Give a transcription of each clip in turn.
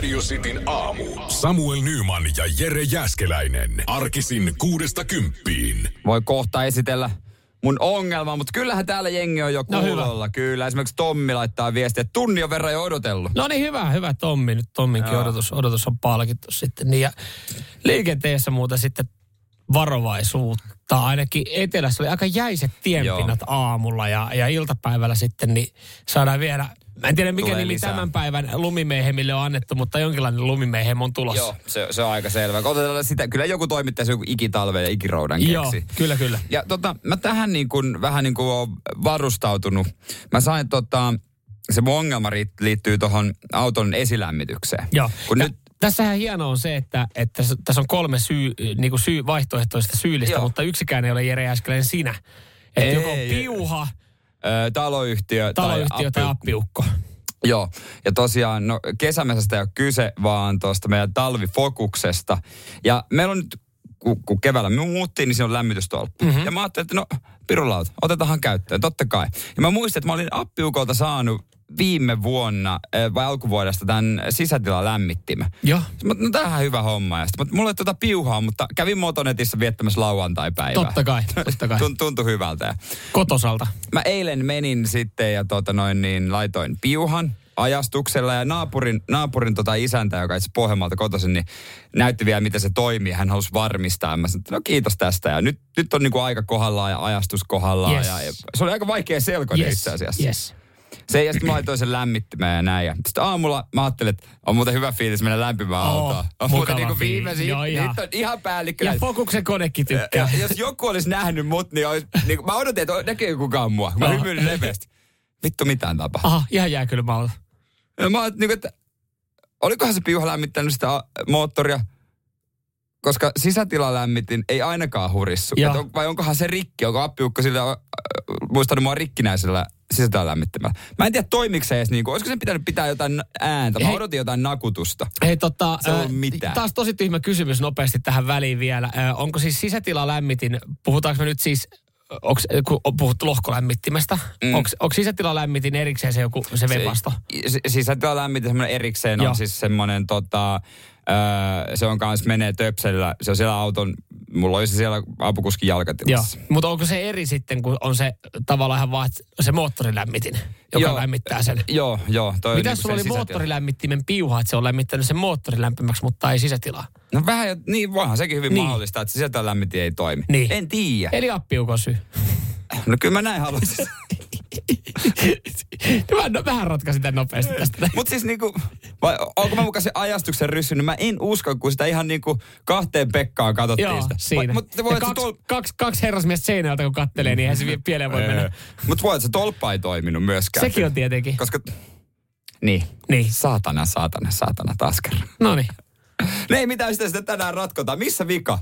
Radio Cityn aamu. Samuel Nyman ja Jere Jäskeläinen. Arkisin kuudesta kymppiin. Voi kohta esitellä mun ongelma, mutta kyllähän täällä jengi on jo No hyvä. kuulolla. Kyllä, esimerkiksi Tommi laittaa viestiä, että tunnin on verran jo odotellut. No niin, hyvä, hyvä Tommi. Nyt Tomminkin odotus, odotus on palkittu sitten. Niin ja liikenteessä muuta sitten varovaisuutta. Ainakin etelässä oli aika jäiset tienpinnat aamulla ja, ja iltapäivällä sitten, niin saadaan vielä, mä en tiedä mikä nimi lisää. tämän päivän lumimehemille on annettu, mutta jonkinlainen lumimeihem on tulossa. Joo, se, se on aika selvä. Otetaan sitä, kyllä joku toimittaja se joku ikitalven ja ikiroudan Joo, keksi. kyllä, kyllä. Ja tota, mä tähän niin kuin, vähän niin kuin oon varustautunut. Mä sain tota, se mun ongelma liittyy tuohon auton esilämmitykseen. Joo. Kun ja nyt, Tässähän hienoa on se, että, että tässä- on kolme syy, niin kuin syy, vaihtoehtoista syyllistä, Joo. mutta yksikään ei ole Jere Äskeläinen sinä. Että joko piuha, ö, taloyhtiö, taloyhtiö tai appiukko. appiukko. Joo, ja tosiaan, no kesämesästä ei ole kyse, vaan tuosta meidän talvifokuksesta. Ja meillä on nyt, kun, kun keväällä me muuttiin, niin se on lämmitystolppi. Mm-hmm. Ja mä ajattelin, että no, pirulauta, otetaanhan käyttöön, totta kai. Ja mä muistin, että mä olin appiukolta saanut viime vuonna eh, vai alkuvuodesta tämän sisätilalämmittimen. Joo. Mä, no tämähän hyvä homma. Ja sitten, mulla ei tuota piuhaa, mutta kävin Motonetissa viettämässä lauantai-päivää. Totta kai, totta kai. Tunt- Tuntui hyvältä. Ja Kotosalta. mä eilen menin sitten ja tota noin niin laitoin piuhan ajastuksella ja naapurin, naapurin tota isäntä, joka itse Pohjanmaalta kotoisin, niin näytti vielä, miten se toimii. Hän halusi varmistaa. Mä sanoin, no kiitos tästä. Ja nyt, nyt on niinku aika kohdallaan ja ajastus kohdallaan. Yes. Ja, ja se oli aika vaikea selkoinen Yes, itse asiassa. yes. Se, ja sitten mä laitoin sen lämmittimään ja näin. Ja sitten aamulla mä ajattelin, että on muuten hyvä fiilis mennä lämpimään Oo, autoon. On mukava muuten niinku viimeisin. Joo, ihan. Nyt on ihan päällikkö. Ja Fokuksen konekin Ja, tykkää. ja, jos joku olisi nähnyt mut, niin, olisi, niin mä odotin, että näkee kukaan mua. Mä Joo. hymyilin leveästi. Vittu mitään tapahtuu. Aha, ihan jääkylmältä. Ja mä oon, niin kuin, että olikohan se piuha lämmittänyt sitä a, moottoria, koska sisätilalämmitin ei ainakaan hurissu. On, vai onkohan se rikki, onko appiukko sillä äh, muistanut mua rikkinäisellä sisätilalämmittimellä. Mä en tiedä toimiko se edes niin kuin, olisiko se pitänyt pitää jotain ääntä. Mä Hei. odotin jotain nakutusta. Hei tota, Se ollut ää, mitään. taas tosi tyhmä kysymys nopeasti tähän väliin vielä. Ää, onko siis sisätilalämmitin, puhutaanko me nyt siis, onko, kun on puhuttu lohkolämmittimestä, Mm. onko, onko sisätilalämmitin erikseen se joku se vepasto? Se, sisätilalämmitin semmoinen erikseen Joo. on siis semmoinen tota, öö, se on kanssa menee töpselillä. Se on siellä auton, mulla olisi siellä apukuskin Joo, jalkatilassa. mutta onko se eri sitten, kun on se tavallaan ihan vaan se moottorilämmitin, joka Joo. lämmittää sen? Joo, joo. Toi Mitä niinku sulla oli sisätila. moottorilämmittimen piuha, että se on lämmittänyt sen moottorin lämpimäksi, mutta ei sisätilaa? No vähän, niin voihan sekin hyvin Niin. mahdollista, että sisätilalämmitin ei toimi. Niin. En tiedä. Eli appiukon syy. No kyllä mä näin haluaisin. mä no, vähän ratkaisin tämän nopeasti tästä. Mutta siis niinku, vai onko mä mukaan se ajastuksen ryssy, niin mä en usko, kun sitä ihan niinku kahteen Pekkaan katsottiin Joo, sitä. siinä. Että se kaksi, tol... kaksi, kaksi herrasmiestä seinältä kun kattelee, niin eihän se pieleen voi mennä. Mutta voi, että se tolppa ei toiminut myöskään. Sekin on tietenkin. Koska, niin. Niin. Saatana, saatana, saatana taas kerran. No niin. Ne ei mitään sitä, sitä tänään ratkotaan. Missä vika?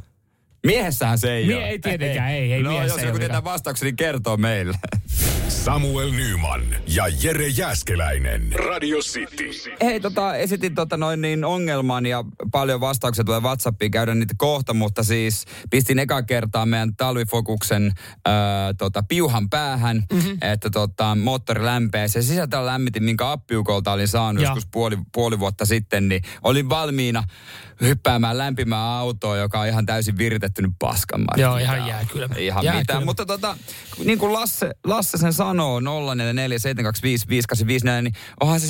Miehessähän se ei Mie- ole. ei tietenkään, ei, ei, No miehessä jos ei joku tietää vastauksen, niin kertoo meille. Samuel Nyman ja Jere Jäskeläinen. Radio City. Hei, tota, esitin tota noin niin ongelman ja paljon vastauksia tulee WhatsAppiin, käydään niitä kohta, mutta siis pistin eka kertaa meidän talvifokuksen ää, tota, piuhan päähän, mm-hmm. että tota, moottori lämpeä. Se sisältää lämmitin, minkä appiukolta olin saanut Ja. joskus puoli, puoli vuotta sitten, niin olin valmiina hyppäämään lämpimään autoon, joka on ihan täysin viritettynyt paskan. Mä Joo, ihan mitä- jääkylmä. Ihan Jääkylmä. mitään, mutta tota, niin kuin Lasse, Lasse sen sanoo, 0447255854, niin onhan se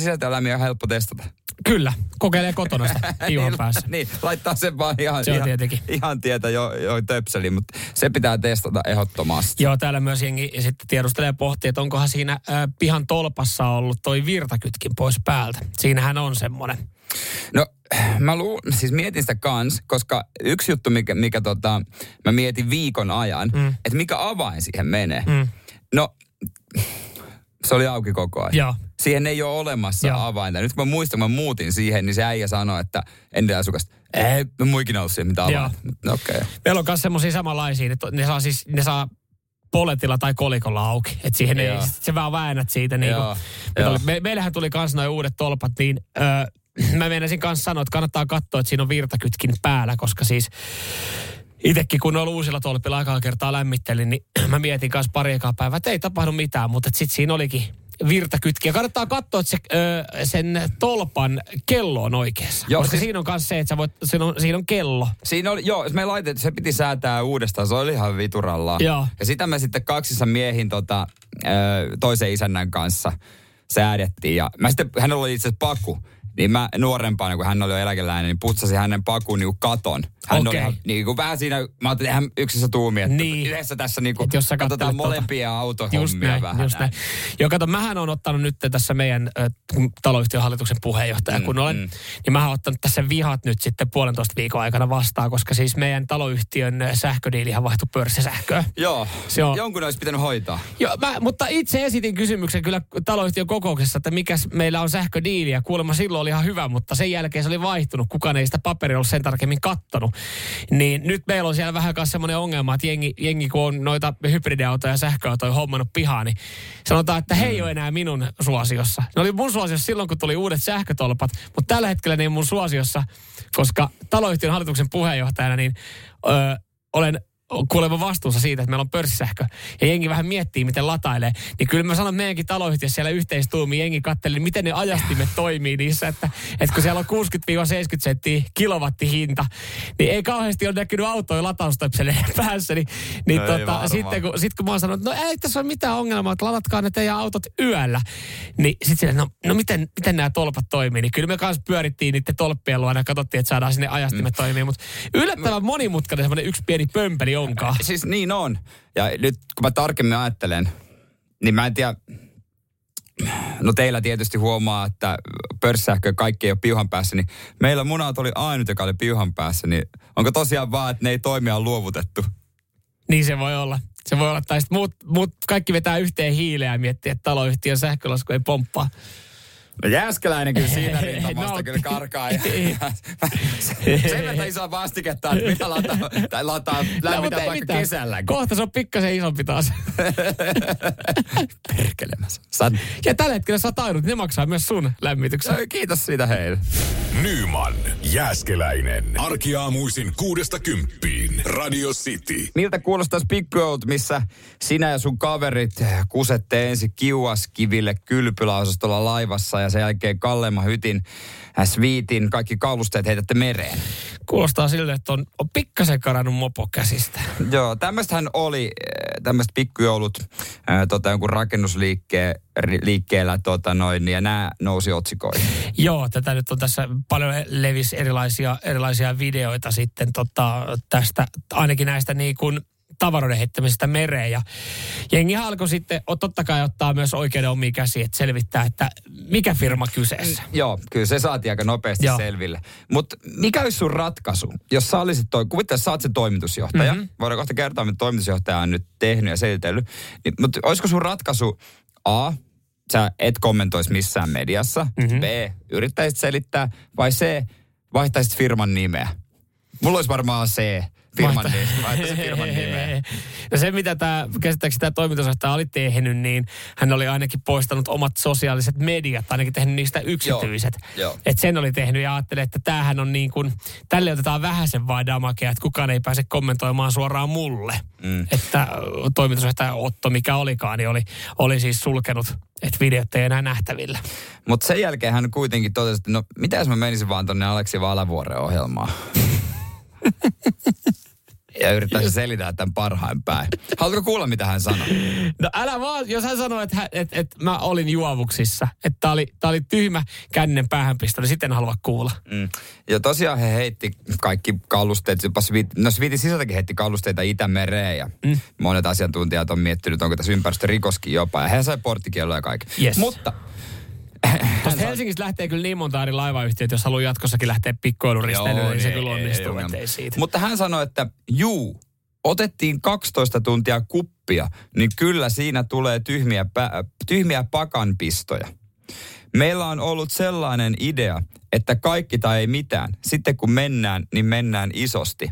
ihan helppo testata. Kyllä, kokeilee kotona sitä piuhan päässä. niin, laittaa sen vaan ihan, Se ihan, tietenkin. ihan tietä jo, jo töpseli, mutta se pitää testata ehdottomasti. Joo, täällä myös jengi sitten tiedustelee pohtii, että onkohan siinä äh, pihan tolpassa ollut toi virtakytkin pois päältä. Siinähän on semmoinen. No, mä luul, siis mietin sitä kans, koska yksi juttu, mikä, mikä tota, mä mietin viikon ajan, mm. että mikä avain siihen menee. Mm. No, Se oli auki koko ajan. Joo. Siihen ei ole olemassa Joo. avainta. Nyt kun mä muistan, kun mä muutin siihen, niin se äijä sanoi, että ennen asukasta, ei, mä muikin ollut siihen mitä Joo. avainta. Okei. Okay. Meillä on myös semmoisia samanlaisia, että ne saa siis, ne saa poletilla tai kolikolla auki. Että siihen ei, Joo. sit se vaan väännät siitä. Niin Joo, kuin, joo. oli, me, meillähän tuli kans noin uudet tolpat, niin öö, mä meinasin kanssa sanoa, että kannattaa katsoa, että siinä on virtakytkin päällä, koska siis Itekin kun oli uusilla tolpilla aikaa kertaa lämmittelin, niin mä mietin kanssa pari ekaa päivää, että ei tapahdu mitään, mutta sitten siinä olikin virtakytki. Ja kannattaa katsoa, että se, ö, sen tolpan kello on oikeassa. Joo, koska siis- siinä on myös se, että sä voit, siinä, on, siinä on kello. Siinä oli, joo, me laitettiin, se piti säätää uudestaan, se oli ihan vituralla. Joo. Ja sitä me sitten kaksissa miehin tota, ö, toisen isännän kanssa säädettiin. Ja mä sitten, hänellä oli itse asiassa paku. Niin mä nuorempana, kun hän oli jo eläkeläinen, niin putsasin hänen pakun niin katon. Hän Okei. oli niin kuin vähän siinä, mä ajattelin ihan yksissä tuumi, että Niin. yhdessä tässä niin kuin, Et jos sä katsotaan tuota- molempia Just autohommia näin, vähän. just näin. Joo, kato, mähän on ottanut nyt tässä meidän kun taloyhtiön hallituksen puheenjohtaja, Mm, kun olen, mm. niin mähän olen ottanut tässä vihat nyt sitten puolentoista viikon aikana vastaan, koska siis meidän taloyhtiön ö, sähködiilihän vaihtui pörssisähköön. Joo, Se on- jonkun olisi pitänyt hoitaa. Joo, mä, mutta itse esitin kysymyksen kyllä taloyhtiön kokouksessa, että mikäs meillä on sähködiili. Ja kuulemma silloin oli ihan hyvä, mutta sen jälkeen se oli vaihtunut. Kukaan ei sitä paperia ollut sen tarkemmin kattonut. Niin nyt meillä on siellä vähän kanssa semmoinen ongelma, että jengi, jengi kun on noita hybridiautoja ja sähköautoja hommannut pihaan, niin sanotaan, että he ei ole enää minun suosiossa. Ne oli mun suosiossa silloin, kun tuli uudet sähkötolpat, mutta tällä hetkellä ne ei mun suosiossa, koska taloyhtiön hallituksen puheenjohtajana, niin öö, olen kuulemma vastuussa siitä, että meillä on pörssisähkö. Ja jengi vähän miettii, miten latailee. Niin kyllä mä sanon, meidänkin taloyhtiössä siellä yhteistuumi jengi katteli, miten ne ajastimet toimii niissä. Että, että kun siellä on 60-70 senttiä kilowattihinta, niin ei kauheasti ole näkynyt autoja lataustöpseleiden päässä. Niin, niin No tota, sitten, kun, sit kun mä oon sanonut, että no ei tässä ole mitään ongelmaa, että ladatkaa ne teidän autot yöllä. Niin sitten siellä, no, no miten, miten nämä tolpat toimii? Niin kyllä me kanssa pyörittiin niiden tolppien luona ja katsottiin, että saadaan sinne ajastimet mm. toimii. Mutta yllättävän monimutkainen semmoinen yksi pieni pömpeli onkaan. Siis niin on. Ja nyt kun mä tarkemmin ajattelen, niin mä en tiedä, no teillä tietysti huomaa, että pörssisähkö kaikki ei ole piuhan päässä, niin meillä mun auto oli ainut, joka oli piuhan päässä, niin onko tosiaan vaan, että ne ei toimia luovutettu? Niin se voi olla. Se voi olla. Tai sit muut, muut kaikki vetää yhteen hiileä ja miettii, että taloyhtiön sähkölasku ei pomppaa. No Jääskeläinen kyllä siitä rintamasta No, kyllä karkaa. Ja, sen verran isoa vastiketta, että mitä lataa, tai lataa No, lämmitään ei vaikka kesälläkin. Kohta se on pikkasen isompi taas. Perkelemässä. Sä, ja tällä hetkellä sä taidut, ne maksaa myös sun lämmityksen. kiitos siitä heille. Nyman, Jääskeläinen. Arkiaamuisin kuudesta kymppiin. Radio City. Miltä kuulostaisi pikkujout, missä sinä ja sun kaverit kusette ensin kiuaskiville kylpyläosastolla laivassa ja sen jälkeen kalleimman hytin äh, sviitin, kaikki kalusteet heitätte mereen. Kuulostaa siltä, että on, on pikkasen karannut mopo käsistä. Joo, tämmöistähän oli, tämmöiset pikkujoulut äh, tota, jonkun rakennusliikkeellä tota, noin, ja nämä nousi otsikoihin. Joo, tätä nyt on tässä paljon levis erilaisia, erilaisia videoita sitten tota, tästä, ainakin näistä niin kuin tavaroiden heittämisestä mereen. Ja jengi alkoi sitten o, totta kai ottaa myös oikeuden omiin käsiin, että selvittää, että mikä firma kyseessä. Joo, kyllä se saatiin aika nopeasti Joo. Selville. Mutta mikä olisi sun ratkaisu, jos sä olisit toi, kuvittele, sä oot se toimitusjohtaja. Mhm. Mm-hmm. Voidaan kohta kertoa, mitä toimitusjohtaja on nyt tehnyt ja selitellyt. Niin, mutta olisiko sun ratkaisu A, sä et kommentoisi missään mediassa, Mhm. mm-hmm. B, yrittäisit selittää, vai C, vaihtaisit firman nimeä? Mulla olisi varmaan C, firman nimeä. No se, mitä tämä, käsittääkseni tämä toimitusjohtaja oli tehnyt, niin hän oli ainakin poistanut omat sosiaaliset mediat, ainakin tehnyt niistä yksityiset. joo. Et sen oli tehnyt ja ajattelin, että tämähän on niin kuin, tälle otetaan vähäsen vaan damakea, että kukaan ei pääse kommentoimaan suoraan mulle. Mm. Että toimitusjohtaja Otto, mikä olikaan, niin oli, oli siis sulkenut, että videot ei enää nähtävillä. Mutta sen jälkeen hän kuitenkin totesi, että no mitä jos mä menisin vaan tonne Aleksi Valavuoren ohjelmaan? Ja yrittäisin selittää tämän parhain päin. Haluatko kuulla, mitä hän sanoi? No älä vaan, jos hän sanoi, että, hän- että, että mä olin juovuksissa, että tämä oli, tää oli tyhmä kännen päähänpisto, niin sitten en halua kuulla. Mm. Ja tosiaan he heitti kaikki kalusteet, jopa Svit, no Sviitin sisältäkin heitti kalusteita Itämereen ja mm. monet asiantuntijat on miettinyt, onko tässä ympäristörikoskin jopa. Ja he sai porttikielloa ja kaikki. Yes. Mutta Koska Helsingistä lähtee kyllä niin monta eri laivayhtiötä, jos haluaa jatkossakin lähteä pikkuiluristeilyyn, niin se kyllä onnistuu, ongelma. ettei siitä. Mutta hän sanoi, että juu, otettiin 12 tuntia kuppia, niin kyllä siinä tulee tyhmiä, pä- tyhmiä pakanpistoja. Meillä on ollut sellainen idea, että kaikki tai ei mitään. Sitten kun mennään, niin mennään isosti.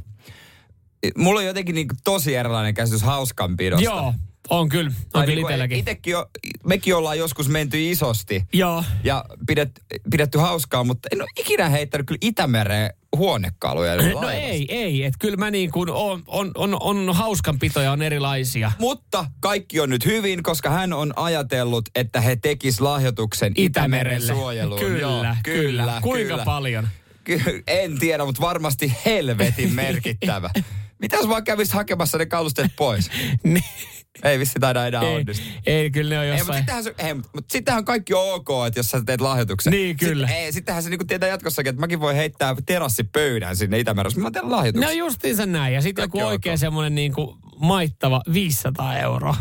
Mulla on jotenkin niin tosi erilainen käsitys hauskanpidosta. Joo, on kyllä. On kyllä niinku itselläkin. itekin jo, mekin ollaan joskus menty isosti Joo. ja pidet, pidetty hauskaa, mutta en ole ikinä heittänyt kyllä Itämereen huonekaluja. No laivasta. ei, ei. Että kyllä mä niin kuin on, on, on, on hauskanpitoja on erilaisia. Mutta kaikki on nyt hyvin, koska hän on ajatellut, että he tekis lahjoituksen Itämeren Itämerelle. suojeluun. Kyllä, Joo, kyllä. Kuinka kyllä. paljon? Ky- en tiedä, mutta varmasti helvetin merkittävä. Mitä jos vaan kävisit hakemassa ne kalusteet pois? Ei vissi taida enää ei, ei, kyllä ne on Ei, mutta jossain. sittenhän, se, ei, mutta sittenhän kaikki on ok, että jos sä teet lahjoituksen. Niin, kyllä. Sitten, ei, sittenhän se niinku tietää jatkossakin, että mäkin voi heittää terassipöydän sinne Itämeressä, mutta mä teen lahjoituksen. No justiinsa näin. Ja sitten joku oikein ok. semmoinen niin kuin maittava 500 euroa.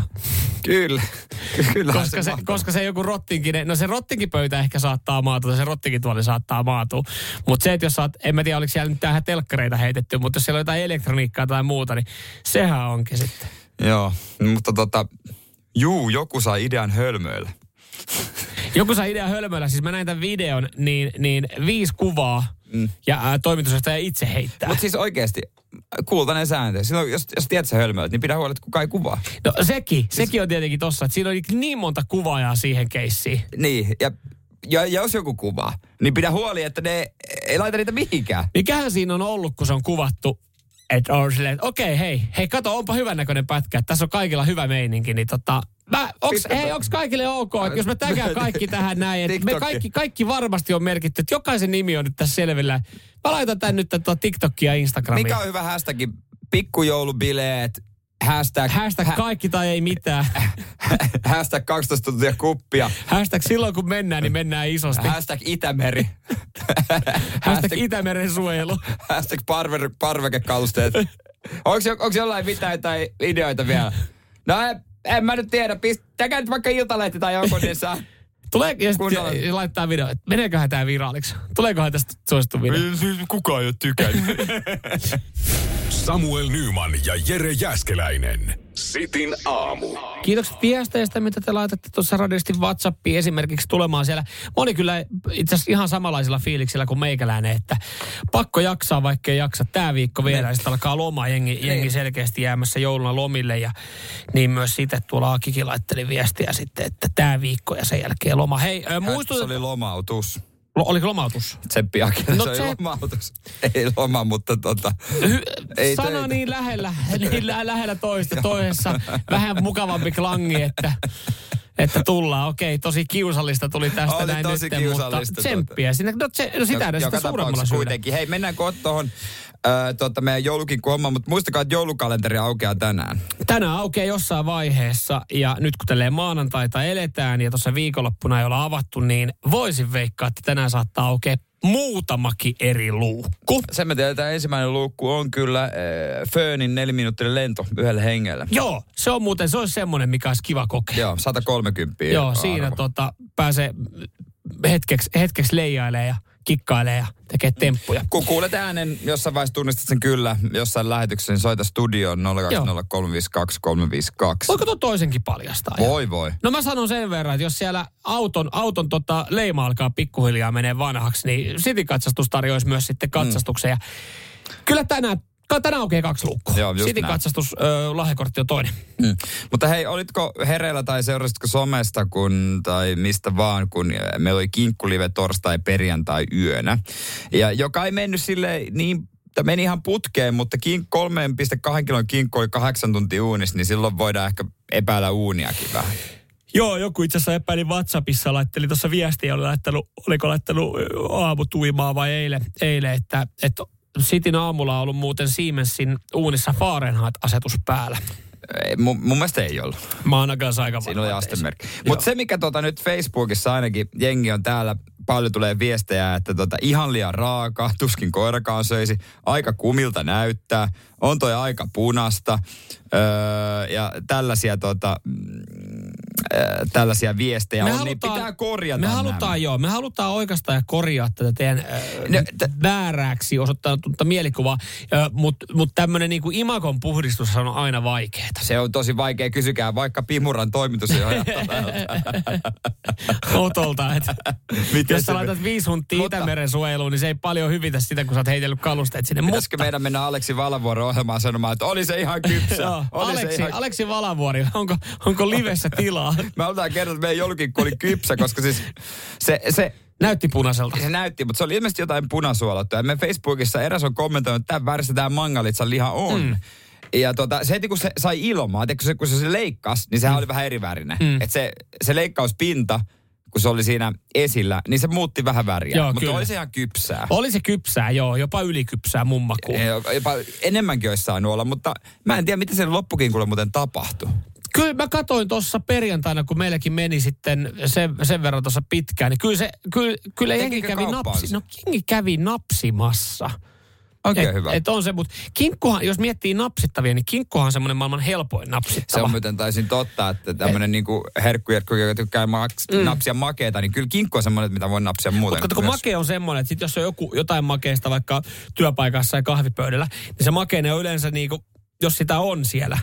Kyllä. Kyllä Koska se, koska se joku rottinkin, no se rottinkin pöytä ehkä saattaa maatua, se rottinkin tuoli saattaa maatua. Mutta se, että jos oot, en mä tiedä oliko siellä nyt tähän telkkareita heitetty, mutta jos siellä on jotain elektroniikkaa tai muuta, niin sehän onkin sitten. Joo, mutta tota, juu, joku sai idean hölmöillä. Joku sai idean hölmöllä, siis mä näin tämän videon, niin, niin viisi kuvaa mm. ja ää, toimitusjohtaja itse heittää. Mutta siis oikeasti, kultainen sääntö. Silloin, jos, jos tiedät sä hölmöiltä, niin pidä huolta, että kukaan ei kuvaa. No sekin, sekin on tietenkin tossa, että siinä oli niin monta kuvaajaa siihen keissiin. Niin, ja, ja jos joku kuvaa, niin pidä huoli, että ne ei laita niitä mihinkään. Mikähän siinä on ollut, kun se on kuvattu, että on silleen, että okei, hei, hei, kato, onpa hyvännäköinen pätkä, että tässä on kaikilla hyvä meininki, niin tota, mä, onks, hei, onks kaikille ok, että jos mä tägään kaikki tähän näin, että me kaikki, kaikki varmasti on merkitty, että jokaisen nimi on nyt tässä selvillä. Mä laitan tän nyt tätä TikTokia ja Instagramiin. Mikä on hyvä hashtag? Pikkujoulubileet, hashtag, Hashtag kaikki tai ei mitään. hashtag 12 tuntia kuppia, Hashtag silloin kun mennään, niin mennään isosti. hashtag Itämeri, Hashtag Itämeren suojelu. hashtag parve, parvekekalusteet. onko, onko jollain mitään tai ideoita vielä? No en, en mä nyt tiedä. Pistäkää nyt vaikka Iltalehti tai jonkun, niin saa. Tulee ja Kunnolla. sitten laittaa video, että meneeköhän tämä viraaliksi? Tuleekohan tästä suosittu video? Kukaan ei ole tykännyt. Samuel Nyman ja Jere Jäskeläinen. Sitin aamu. Kiitokset viesteistä, mitä te laitatte tuossa radiosti WhatsAppiin esimerkiksi tulemaan siellä. Moni kyllä itse asiassa ihan samanlaisilla fiiliksillä kuin meikäläinen, että pakko jaksaa, vaikka ei jaksa. Tämä viikko vielä, ja sitten alkaa loma, jengi, jengi selkeästi jäämässä jouluna lomille. Ja niin myös sitten tuolla Akikin laitteli viestiä sitten, että tämä viikko ja sen jälkeen loma. Hei, äh, Se muistut, oli lomautus. Oliko lomautus? Seppi Akila, No se oli se- lomautus. Ei loma, mutta tota... Ei sana töitä. niin lähellä, niin lä- lähellä toista, toisessa vähän mukavampi klangi, että, että tullaan. Okei, tosi kiusallista tuli tästä Oli näin tosi nyt, kiusallista, mutta tsemppiä. Sinne, no, se, no sitä edes sitä suuremmalla kuitenkin. Hei, mennäänkö tuohon äh, tota, meidän joulukinkku hommaan, mutta muistakaa, että joulukalenteri aukeaa tänään. Tänään aukeaa jossain vaiheessa ja nyt kun tälleen maanantaita eletään ja tuossa viikonloppuna ei olla avattu, niin voisin veikkaa, että tänään saattaa aukeaa muutamakin eri luukku. Sen me tiedetään, ensimmäinen luukku on kyllä äh, Föönin neliminuuttinen lento yhdelle hengelle. Joo, se on muuten, se olisi semmoinen, mikä olisi kiva kokea. Joo, 130 Joo, arvo. siinä tota, pääsee hetkeksi, hetkeksi leijailee ja kikkailee ja tekee temppuja. Kun kuulet äänen, jossain vaiheessa tunnistat sen kyllä jossain lähetyksessä, niin soita studioon 020352352. Voiko tuon toisenkin paljastaa? Voi voi. No mä sanon sen verran, että jos siellä auton, auton tota leima alkaa pikkuhiljaa menee vanhaksi, niin City-katsastus tarjoaisi myös sitten katsastuksen. Ja kyllä tänään, tänään aukeaa kaksi luukkua. Joo, just City-katsastus, ö, lahjakortti on toinen. Mm. Mutta hei, olitko hereillä tai seurasitko somesta kun, tai mistä vaan, kun meillä oli kinkkulive torstai perjantai yönä. Ja joka ei mennyt sille niin Tämä meni ihan putkeen, mutta kink, 3,2 kilon kinkku oli kahdeksan tuntia uunissa, niin silloin voidaan ehkä epäillä uuniakin vähän. Joo, joku itse asiassa epäili WhatsAppissa, laitteli tuossa viestiä, oli laittanut, oliko laittanut aamutuimaa vai eilen, eilen että, että Sitin aamulla on ollut muuten Siemensin uunissa Fahrenheit-asetus päällä. Ei, mun, mun mielestä ei ollut. Mä oon kanssa aika Siinä oli astemerkki. Mutta se, mikä tota nyt Facebookissa ainakin, jengi on täällä, paljon tulee viestejä, että tota, ihan liian raaka, tuskin koirakaan söisi, aika kumilta näyttää, on toi aika punasta, öö, ja tällaisia tota, mm, tällaisia viestejä on, niin pitää korjata Me nämä. halutaan joo, me halutaan oikeastaan ja korjaa tätä teidän äh, No, t- väärääksi osoittanutta mielikuvaa, äh, mutta mut tämmöinen niinku imakon puhdistus on aina vaikeaa. Se on tosi vaikea, kysykää vaikka Pimuran toimitusjohtajalta. Otolta, että jos sä laitat viisi huntia Mutta- Itämeren suojeluun, niin se ei paljon hyvitä sitä, kun sä oot heitellyt kalusteet sinne. Pitäisikö meidän mennä Aleksi Valavuoron ohjelmaan sanomaan, että oli se ihan kypsä. Joo, Aleksi, ihan... Aleksi Valavuori, onko, onko livessä tilaa? Me halutaan kertoa, että meidän joulukinkku oli kypsä, koska siis se, se, Näytti punaiselta. se näytti, mutta se oli ilmeisesti jotain punasuolattua. Me Facebookissa eräs on kommentoinut, että tämä mangalitsan liha on. Mm. Ja tota, se heti kun se sai ilmaa, että kun se, kun se, se leikkasi, niin sehän mm. oli vähän eri värinen. Mm. Että se, se leikkauspinta, kun se oli siinä esillä, niin se muutti vähän väriä. Joo, mutta kyllä. oli se ihan kypsää. Oli se kypsää, joo, jopa ylikypsää mun makuun. Jopa, enemmänkin olisi saanut olla, mutta mä en tiedä, mitä sen loppukinkulle muuten tapahtui. Kyllä mä katoin tuossa perjantaina, kun meilläkin meni sitten sen, sen verran tuossa pitkään, niin kyllä, se, kyllä, kyllä jengi kävi, napsi, no, jengi kävi napsimassa. Oikein et, hyvä. Et on se, mutta kinkkuhan, jos miettii napsittavia, niin kinkkuhan on semmoinen maailman helpoin napsittava. Se on muuten taisin totta, että tämmöinen niinku herkkujerkku, joka tykkää maks, mm. napsia makeeta, niin kyllä kinkku on semmoinen, mitä voi napsia muuten. Mutta kun myös. make on semmoinen, että sit jos on joku, jotain makeista vaikka työpaikassa ja kahvipöydällä, niin se makeinen on yleensä niinku, jos sitä on siellä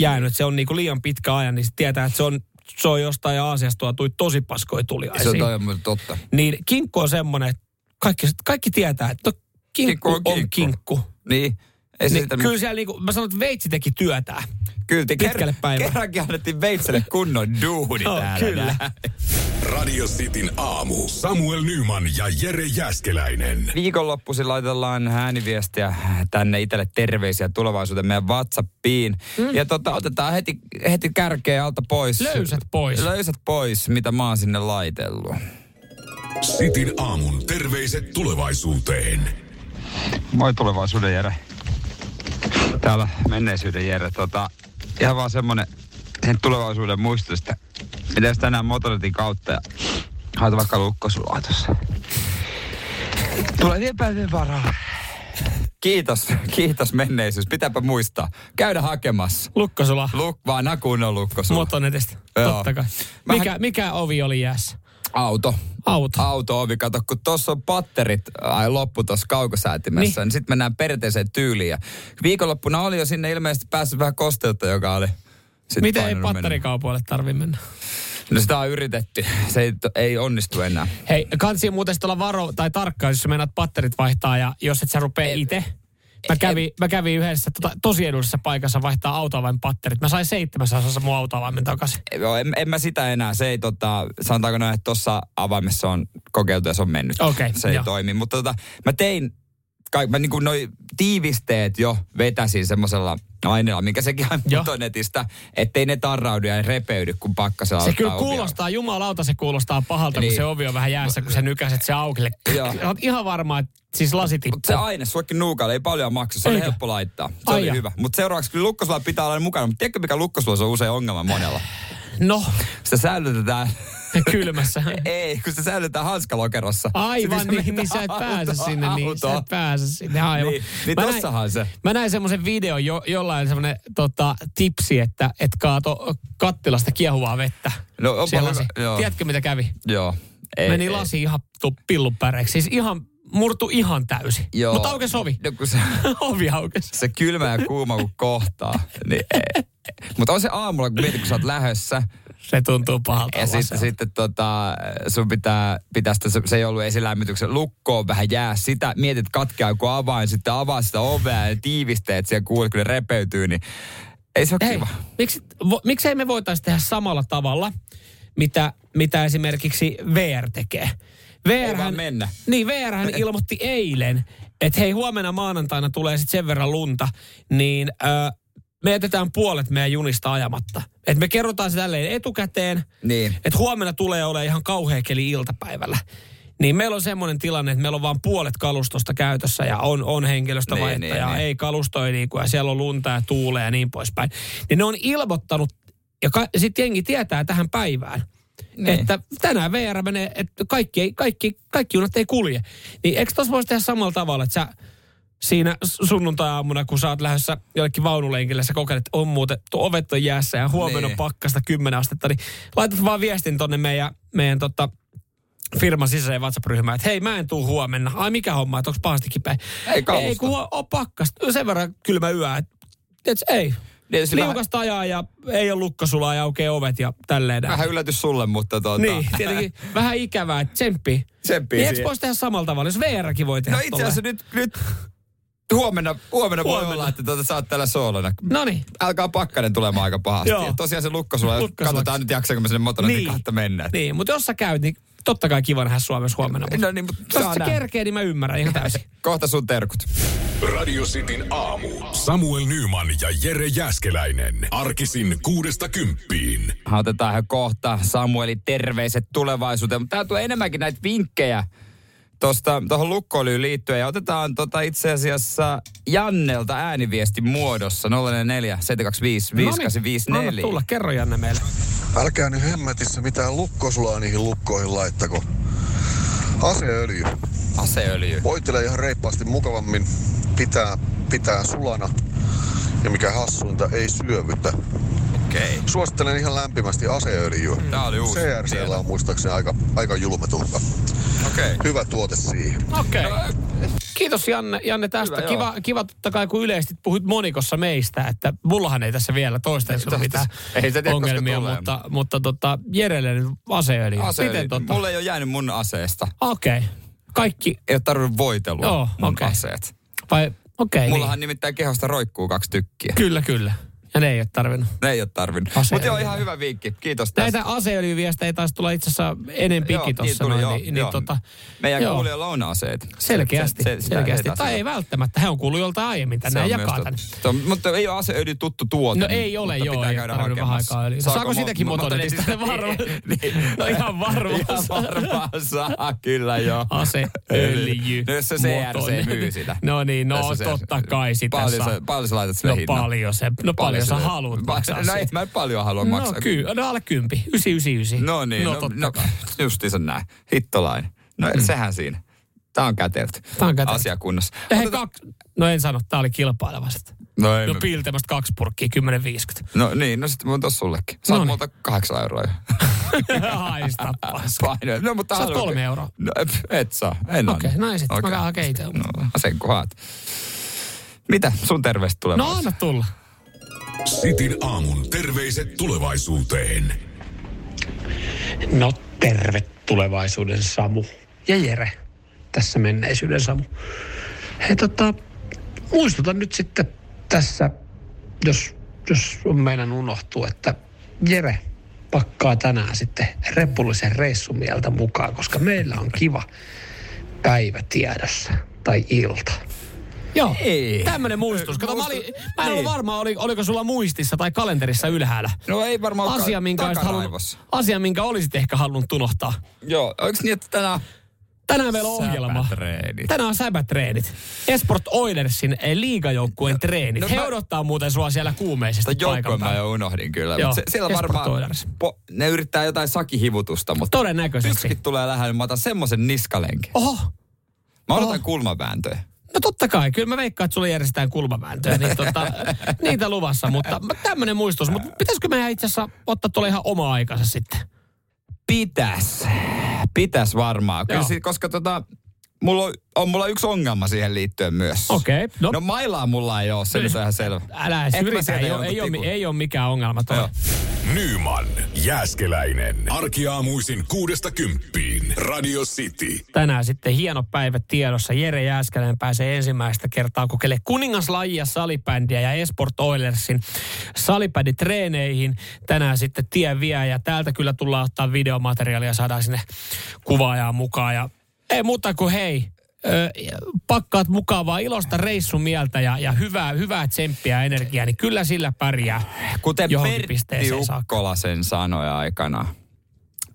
jäänyt, että se on niinku liian pitkä ajan, niin sit tietää, että se on, se on jostain Aasiasta tuotui tosi paskoja tuliaisia. Se on totta. Niin kinkku on semmoinen, että kaikki, kaikki tietää, että no, kinkku, Kinkku on kinkku. kinkku. Niin. Ei se Niin, sitä, kyllä siellä niinku, mä sanon, että veitsi teki työtään. kyllä te pitkälle päivään. Kerrankin annettiin Veitselle kunnon duuni Joo, täällä. kyllä. Radio Cityn aamu. Samuel Nyman ja Jere Jäskeläinen. Viikonloppuisin laitellaan ääniviestiä tänne itselle terveisiä tulevaisuuteen meidän WhatsAppiin. Mm. Ja tota, otetaan heti, heti kärkeä alta pois. Löysät pois. Löysät pois, mitä mä oon sinne laitellut. Cityn aamun terveiset tulevaisuuteen. Moi tulevaisuuden Jere. Täällä menneisyyden Jere. Tota, ihan vaan semmonen sen tulevaisuuden että pitäis tänään motonetin kautta ja haeta vaikka lukkosulatossa. Tulevien päivien varalla. Kiitos, kiitos menneisyys. Pitääpä muistaa. Käydä hakemassa. Lukkosula. Luk, vaan kunnon lukkosula. Motonetista. Joo. Totta kai. Mikä, mikä ovi oli jäässä? Auto. Auto. Auto-ovi, kato, kun tuossa on patterit ai, loppu tuossa kaukosäätimessä, niin, Niin. sitten mennään perinteiseen tyyliin. Ja viikonloppuna oli jo sinne ilmeisesti päässyt vähän kosteutta, joka oli sit Miten ei patterikaupoille tarvi mennä? No sitä on yritetty. Se ei, ei onnistu enää. Hei, kansi muuten sitten olla varo tai tarkka, jos sä meinaat patterit vaihtaa ja jos et sä rupee itse. Mä kävin, mä kävin yhdessä tota, tosi edullisessa paikassa vaihtaa autoavaimen patterit. Mä sain 700 mun autoavaimen takaisin. Joo, en, en mä sitä enää. Se ei tota, sanotaanko noin, että tuossa avaimessa on kokeiltu ja se on mennyt. Okei, se ei joo. toimi. Mutta tota, mä tein, kai, mä niin kuin noi tiivisteet jo vetäsin semmoisella aineella, mikä sekin on motonetista, ettei ne tarraudu ja repeydy, kun pakkasella Se kyllä ovia. kuulostaa, jumalauta se kuulostaa pahalta, Niin. kun se ovi on vähän jäässä, kun sä nykäset se aukille. Oot ihan varma, että siis lasi Mutta tippuu. se aine suokin nuukalle ei paljon maksa. Se oli Eikö? helppo laittaa. Se Ai oli ja. hyvä. Mutta seuraavaksi kyllä lukkosuola pitää olla mukana. Mutta tiedätkö mikä lukkosuola on usein ongelma monella? No, Sitä säilytetään kylmässä. Ei, kun se säilytetään hanskalokerossa. Aivan, Sitten se niin, niin sä et pääse auto- sinne, niin sä autoon. et pääse sinne. Aivan. Niin, niin Mä näin- tossahan se. Mä näin semmoisen videon, jo, jollain semmoinen tota, tipsi, että et kaato kattilasta kiehuvaa vettä. No, onpa hyvä, joo. Tiedätkö mitä kävi? Joo. Ei, Meni ei. lasi ihan pillun päreiksi. Siis ihan, murtu ihan täysi. Joo. Mutta aukesi ovi. No, kun se, ovi aukesi. se kylmä ja kuuma kun kohtaa. Niin. Mutta on se aamulla, kun mietit, kun sä oot lähössä. Se tuntuu pahalta. Ja sitten, sitten tota, sun pitää, pitää sitä, se, se ei ollut esilämmityksen lukkoon vähän jää. Sitä mietit katkeaa joku avain, sitten avaa sitä ovea ja tiivisteet siellä kuulet, kun ne repeytyy, niin ei se ole Hei, kiva. miksi, vo, miksei me voitaisiin tehdä samalla tavalla, mitä, mitä esimerkiksi VR tekee? VR mennä. Niin, VR hän ilmoitti eilen, että hei huomenna maanantaina tulee sitten sen verran lunta, niin ö, me jätetään puolet meidän junista ajamatta. Et me kerrotaan se tälleen etukäteen, Niin. että huomenna tulee olemaan ihan kauhea keli iltapäivällä. Niin meillä on semmoinen tilanne, että meillä on vain puolet kalustosta käytössä ja on, on henkilöstövajetta Niin, niin, ja niin. ei kalustoi niin kuin, ja siellä on lunta ja tuulee ja niin poispäin. Niin ne on ilmoittanut, ja ka- sitten jengi tietää tähän päivään, Niin. että tänään VR menee, että kaikki, ei, kaikki, kaikki junat ei kulje. Niin eikö tuossa voisi tehdä samalla tavalla, että sä siinä sunnuntai-aamuna, kun sä oot lähdössä jollekin vaunulenkille, sä kokeilet, että on muuten, tuo ovet on jäässä ja huomenna Niin. on pakkasta 10 astetta, niin laitat vaan viestin tonne meidän, meidän tota, firman sisäiseen WhatsApp-ryhmään, että hei, mä en tuu huomenna. Ai mikä homma, että onko pahasti kipeä? Ei kalusta. Ei, kun on pakkasta. Sen verran kylmä yö, että et, ei. Niin, se Liukasta ajaa ja ei ole lukkosulaa ja aukeaa ovet ja tälleen. Vähän yllätys sulle, mutta tuota... Niin, tietenkin vähän ikävää, että tsemppi. Tsemppii Niin eikö voisi tehdä samalla tavalla, jos VRkin voi tehdä No itse asiassa nyt, nyt huomenna, huomenna, voi Huomenna. olla, että tuota, sä oot täällä soolona. No niin. Alkaa pakkanen tulemaan aika pahasti. Joo. Ja tosiaan se lukko sulla, Lukkosulaksi. katsotaan nyt jaksaanko mä sinne motonetin kahta mennä. Niin, mutta jos sä käyt, niin totta kai kiva nähdä Suomessa huomenna. Mutta No niin, mutta jos nähdä. kerkee, niin mä ymmärrän ihan täysin. Kohta sun terkut. Radio Cityn aamu. Samuel Nyman ja Jere Jäskeläinen. Arkisin kuudesta kymppiin. Otetaan ihan kohta Samuelin terveiset tulevaisuuteen. Mutta tää tulee enemmänkin näitä vinkkejä tuosta tuohon lukkoilyyn liittyen. Ja otetaan tota itse asiassa Jannelta ääniviestin muodossa 044 725 No niin, 5854. anna tulla, kerro Janne meille. Älkää nyt hemmetissä mitään lukkosulaa niihin lukkoihin laittako. Aseöljy. Aseöljy. Voitelee ihan reippaasti mukavammin. Pitää, pitää sulana. Ja mikä hassuinta, ei syövytä. Okei. Okay. Suosittelen ihan lämpimästi aseöljyä. Tää oli uusi CRCllä on muistaakseni aika, aika julmetulta. Okei. Okay. Hyvä tuote siihen. Okei. Okay. Kiitos Janne, Janne tästä. Hyvä, kiva, kiva totta kai, kun yleisesti puhuit monikossa meistä, että mullahan ei tässä vielä toistaiseksi ole mitään Ei se tiedä, ongelmia, tulee. mutta, mutta tota, Jerelle nyt aseöljy. Aseöljy. Miten tota? Mulle ei ole jäänyt mun aseesta. Okei. Okay. Kaikki, Ei ole tarvinnut voitelua Joo, mun okei. aseet. vai okei, okay, Mullahan niin. nimittäin kehosta roikkuu kaksi tykkiä. Kyllä, kyllä. Ja ne ei ole tarvinnut. Ne ei ole tarvinnut. Mutta joo, ihan hyvä vinkki. Kiitos tästä. Näitä aseöljyviestejä taisi tulla itse asiassa enempikin niin tuossa noin. joo, niin, joo. niin, tota, Meidän joo. kuulijoilla on aseet. Selkeästi, Se- se- selkeästi. heitä Tai ei välttämättä. He on kuullut joltain aiemmin se on jakaa tänne. Se on, mutta ei ole aseöljy tuttu tuote. No ei ole, joo, pitää ei käydä hakemassa. öljyä. Saako sitäkin motonetista? Varma- No ihan varmaan Ihan saa. varmaan saa, kyllä joo. Aseöljy. No jos se CRC myy sitä. No niin, no totta kai sitä saa. paljon sä laitat sille No paljon se, no paljon sä se- haluat maksaa No siitä. mä en paljon halua No maksaa. kyllä, no alle kympi, 999. No niin, no, no, no, justiinsa näin. Hittolainen. No mm. sehän siinä. Tää on kätelty. Tää on kätelty. Asiakunnassa. Hei, Otetaan- kaksi, no en sano, tää oli kilpaileva sitten. No ei. No No, piiltämästä kaksi purkkia, 10,50. no niin, no sitten mä oon tossa sullekin. Saat Noniin. multa kahdeksan euroa jo. Haista paska. No, mutta Saat kolme euroa. No, et, saa. En Okei, anna. näin sitten. Mä käyn hakemaan itse. No, sen kohdat. Mitä sun terveistä tulee? No anna tulla. Sitin aamun terveiset tulevaisuuteen. No terve tulevaisuuden Samu. Ja Jere, tässä menneisyyden Samu. Hei tota, muistutan nyt sitten tässä, jos, jos on meidän unohtuu, että Jere pakkaa tänään sitten repullisen reissumieltä mukaan, koska meillä on kiva päivä tiedossa tai ilta. Joo, Ei. tämmönen muistus. Kato, mä, olin, mä en ole Niin. varma, oli, oliko sulla muistissa tai kalenterissa ylhäällä. No ei varmaan Asia minkä, halunnut, asia, minkä olisit ehkä halunnut unohtaa. Joo, onko niin, että tänään... Tänään meillä on ohjelma. Säpätreenit. Tänään on säbätreenit. Esport Oilersin eh, liigajoukkueen treenit. no He mä- odottaa muuten sua siellä kuumeisesti joukkoon mä jo unohdin kyllä. Joo, se, siellä Esport varmaan... Oilers. Po, ne yrittää jotain sakihivutusta, mutta... Todennäköisesti. Tyskit tulee lähelle, mä otan semmosen niskalenkin. Oho, Mä odotan Oho. kulmavääntöä. No totta kai. Kyllä mä veikkaan, että sulle järjestetään kulmavääntöä. Niin tota, niitä luvassa, mutta tämmöinen muistus. Mutta pitäisikö meidän itse asiassa ottaa tuolle ihan oma aikansa sitten? Pitäis. Pitäis varmaan. Kyllä, Joo. koska tota, mulla on, on mulla yksi ongelma siihen liittyen myös. Okei, no. No mailaa mulla ei ole, se nyt on ihan selvä. Älä edes yritä, ei, ole, ei, ole, ei ole mikään ongelma toi. Nyman, Jääskeläinen. Arkiaamuisin kuudesta kymppiin. Radio City. tänään sitten hieno päivä tiedossa. Jere Jääskeläinen pääsee ensimmäistä kertaa kokeilemaan kuningaslajia salibändiä ja Esport Oilersin salibänditreeneihin. Tänään sitten tie vie ja täältä kyllä tullaan ottaa videomateriaalia ja saadaan sinne kuvaajaa mukaan. Ja ei muuta kuin hei, ö, pakkaat mukavaa ilosta reissumieltä ja, ja hyvää, hyvää tsemppiä ja energiaa, niin kyllä sillä pärjää Kuten Pertti pisteeseen saakka. Ukkola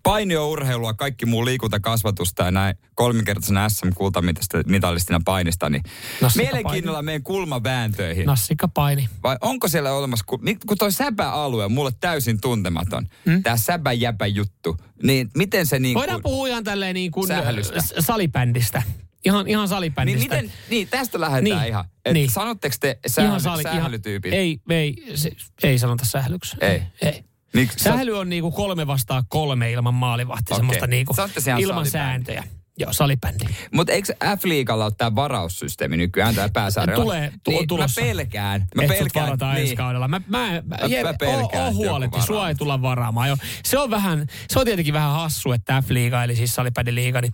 sanoi aikana. Painiourheilua, kaikki muu liikuntakasvatusta ja näin kolminkertaisena SM-kultamitallistina painista, niin Nassika mielenkiinnolla meidän kulmavääntöihin. Nassikka paini. Vai onko siellä olemassa, kun, mi- kun toi säbä-alue on mulle täysin tuntematon, hmm? tämä säbä-jäbä juttu, niin miten se niin Voidaan puhua ihan tälleen niin kuin Sählystä. salibändistä. ihan, ihan Niin, salibändistä. miten, niin tästä lähdetään Niin, ihan. Et niin. Sanotteko te ihan sähly, sali, sählytyypit? Ihan, ei, ei, se, ei sanota sählyksi. Ei. ei. Niin, Sähly on niinku kolme vastaan kolme ilman maalivahti, Okei. semmoista niinku se ilman sääntöjä. Joo, salibändi. Mutta eikö F-liigalla ole tämä varaussysteemi nykyään tää pääsarjalla? Tulee, tu- niin, tulossa. Mä pelkään. Mä Et sut pelkään. varataan ensi kaudella. Mä, mä, mä, Mä- Jere, mä pelkään, huoletti, sua ei tulla varaamaan. Jo. Se on vähän, se on tietenkin vähän hassu, että F-liiga, eli siis salibändiliiga, niin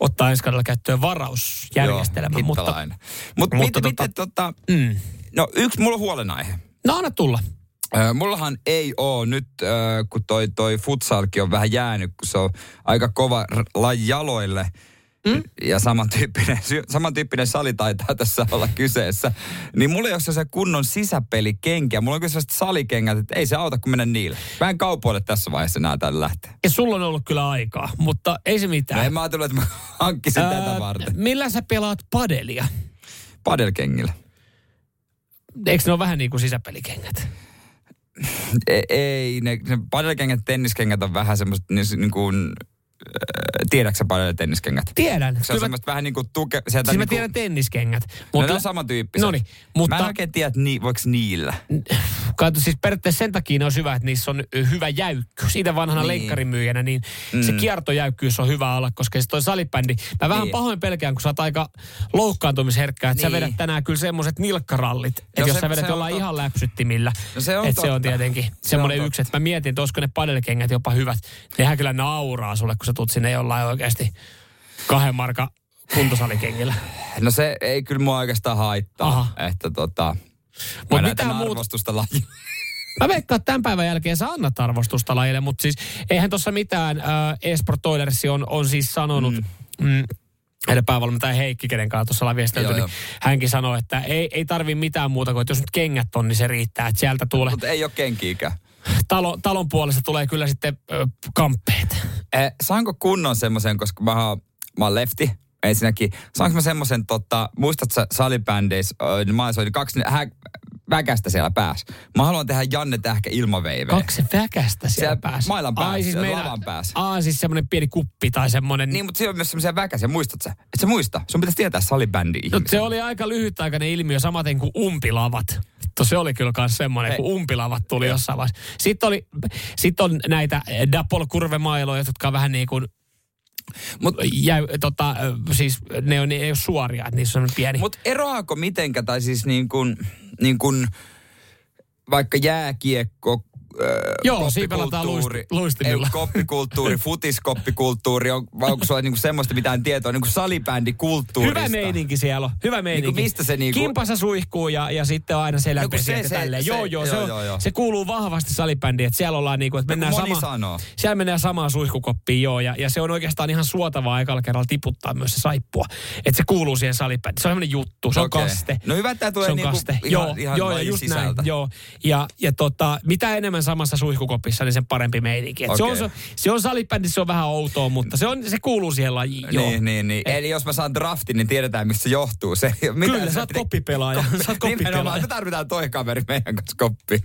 ottaa ensi kaudella käyttöön varausjärjestelmän. Joo, mutta, hittalainen. Mut, mutta miten, tota- miten tota, mm. no yksi, mulla on huolenaihe. no anna tulla. Mullahan ei oo nyt, kun toi, toi futsalki on vähän jäänyt, kun se on aika kova laji jaloille. Mm? Ja samantyyppinen, samantyyppinen sali taitaa tässä olla kyseessä. Niin mulla ei ole se kunnon sisäpelikenkiä. Mulla on kyllä sellaiset salikengät, että ei se auta kun mennä niille. Mä en kaupoille tässä vaiheessa nää tällä lähteä. Ja sulla on ollut kyllä aikaa, mutta ei se No mitään. en mä ajatellut, että mä hankkisin tätä varten. millä sä pelaat padelia? Padelkengillä. Eikö ne ole vähän niin kuin sisäpelikengät? Ei, ne, ne padelkengät, tenniskengät on vähän semmoiset niin, niin kuin, tiedätkö sä padel- tenniskengät? Tiedän. Se on Kyllä mä- semmoista vähän niin kuin tuke... Sieltä Siis niin mä kuin, tiedän tenniskengät. no ne on samantyyppiset. Noniin, Mä mutta en oikein tiedä, että ni, voiko niillä. kato, siis periaatteessa sen takia ne on hyvä, että niissä on hyvä jäykkyys. Siitä vanhana Niin. niin. leikkarimyyjänä, niin mm. se kiertojäykkyys on hyvä olla, koska siis toi salibändi, mä vähän Niin. pahoin pelkään, kun sä oot aika loukkaantumisherkkä, että Niin. sä vedät tänään kyllä semmoiset nilkkarallit, että No jos se- sä vedät se jollain ihan läpsyttimillä, No se on että se on tietenkin Se semmoinen on yksi, että mä mietin, että olisiko ne padelkengät jopa hyvät. Nehän kyllä nauraa sulle, kun sä tuut sinne jollain oikeasti kahden marka kuntosalikengillä. No se ei kyllä mua oikeastaan haittaa. Aha. Että tota... Mut Mut mitään mitään muuta- arvostusta laji. Mä veikkaan, että tämän päivän jälkeen sä annat arvostusta lajille, mutta siis eihän tuossa mitään. Äh, Esport Toilersi on, on siis sanonut, mm. Mm, heidän päävalmentaja Heikki, kenen kanssa tuossa ollaan viestelty, niin hänkin sanoi, että ei, ei tarvi mitään muuta kuin, että jos nyt kengät on, niin se riittää. Että sieltä tulee, Mutta ei ole kenkiikään. talo, talon puolesta tulee kyllä sitten ö, kamppeet. Eh, saanko kunnon semmoisen, koska mä oon, mä oon lefti, ensinnäkin. Saanko mä semmoisen, tota, muistatko sä salibändeissä, ö, niin mä oon kaksi hä, väkästä siellä päässä. Mä haluan tehdä Janne Tähkä ilmaveiveä. Kaksi väkästä siellä, Siellä päässä. mailan päässä, Ai, siis meillä, lavan päässä. Aa, siis semmoinen pieni kuppi tai semmoinen. Niin, mutta siellä on myös semmoisia väkäsiä, muistat sä? Et sä muista? Sun pitäisi tietää salibändi No, se oli aika lyhytaikainen ilmiö, samaten kuin umpilavat. Vittu, se oli kyllä myös semmoinen, Hei. kun umpilavat tuli jossain vaiheessa. Sitten, oli, sitten on näitä Dapol kurvemailoja, jotka on vähän niin kuin Mut, jäy, tota, siis ne on, ne ei ole suoria, että niissä on pieni. mut eroaako mitenkä, tai siis niin kuin, niin kuin vaikka jääkiekko, Joo, siinä pelataan luistimilla. ei, koppikulttuuri, futiskoppikulttuuri, on, vai onko sulla niinku semmoista mitään tietoa, niinku salibändikulttuurista? Hyvä meininki siellä on, hyvä meininki. Niinku mistä se niinku- Kimpassa suihkuu ja, ja sitten on aina No kun seläpesiä se- se- se- joo, joo, se, joo, on, joo, joo. se kuuluu vahvasti salibändiin, että siellä ollaan niinku, että No mennään sama, sanoo. siellä mennään samaan suihkukoppiin, joo, ja, ja se on oikeastaan ihan suotavaa ekalla kerralla tiputtaa myös se saippua. Että se kuuluu siihen salibändiin. Se on semmoinen juttu, se on Okei. kaste. No hyvä, että tää tulee se on niinku kaste. ihan- joo, ihan joo, just sisältä. näin, joo. Ja, ja tota, mitä enemmän samassa suihkukopissa, niin sen parempi meininki. Et se, on, se, se on salibändi, se on vähän outoa, mutta se, on, se kuuluu siihen lajiin, joo. Niin, niin, niin. Eli jos mä saan draftin, niin tiedetään, mistä se johtuu. Se, mitä Kyllä, sä oot koppipelaaja. Sä oot Nimenomaan, koppipelaaja. me tarvitaan toi kaveri meidän kanssa koppi.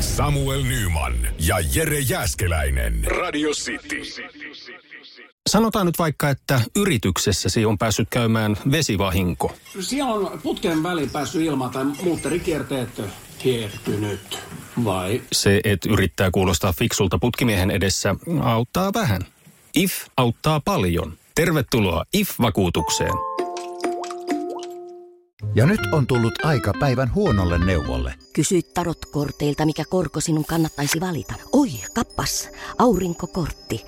Samuel Nyman ja Jere Jäskeläinen. Radio City. Sanotaan nyt vaikka, että yrityksessäsi on päässyt käymään vesivahinko. Siellä on putken väliin päässyt ilma tai muutterikierteet hiertynyt. Vai? Se, että yrittää kuulostaa fiksulta putkimiehen edessä, auttaa vähän. IF auttaa paljon. Tervetuloa IF-vakuutukseen. Ja nyt on tullut aika päivän huonolle neuvolle. Kysy tarotkorteilta, mikä korko sinun kannattaisi valita. Oi, kappas, aurinkokortti.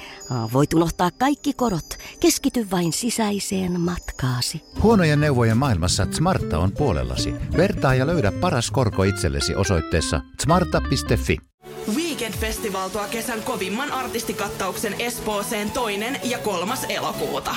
Voit unohtaa kaikki korot. Keskity vain sisäiseen matkaasi. Huonojen neuvojen maailmassa Smarta on puolellasi. Vertaa ja löydä paras korko itsellesi osoitteessa smarta.fi. Weekend Festival tuo kesän kovimman artistikattauksen Espooseen toinen ja kolmas elokuuta.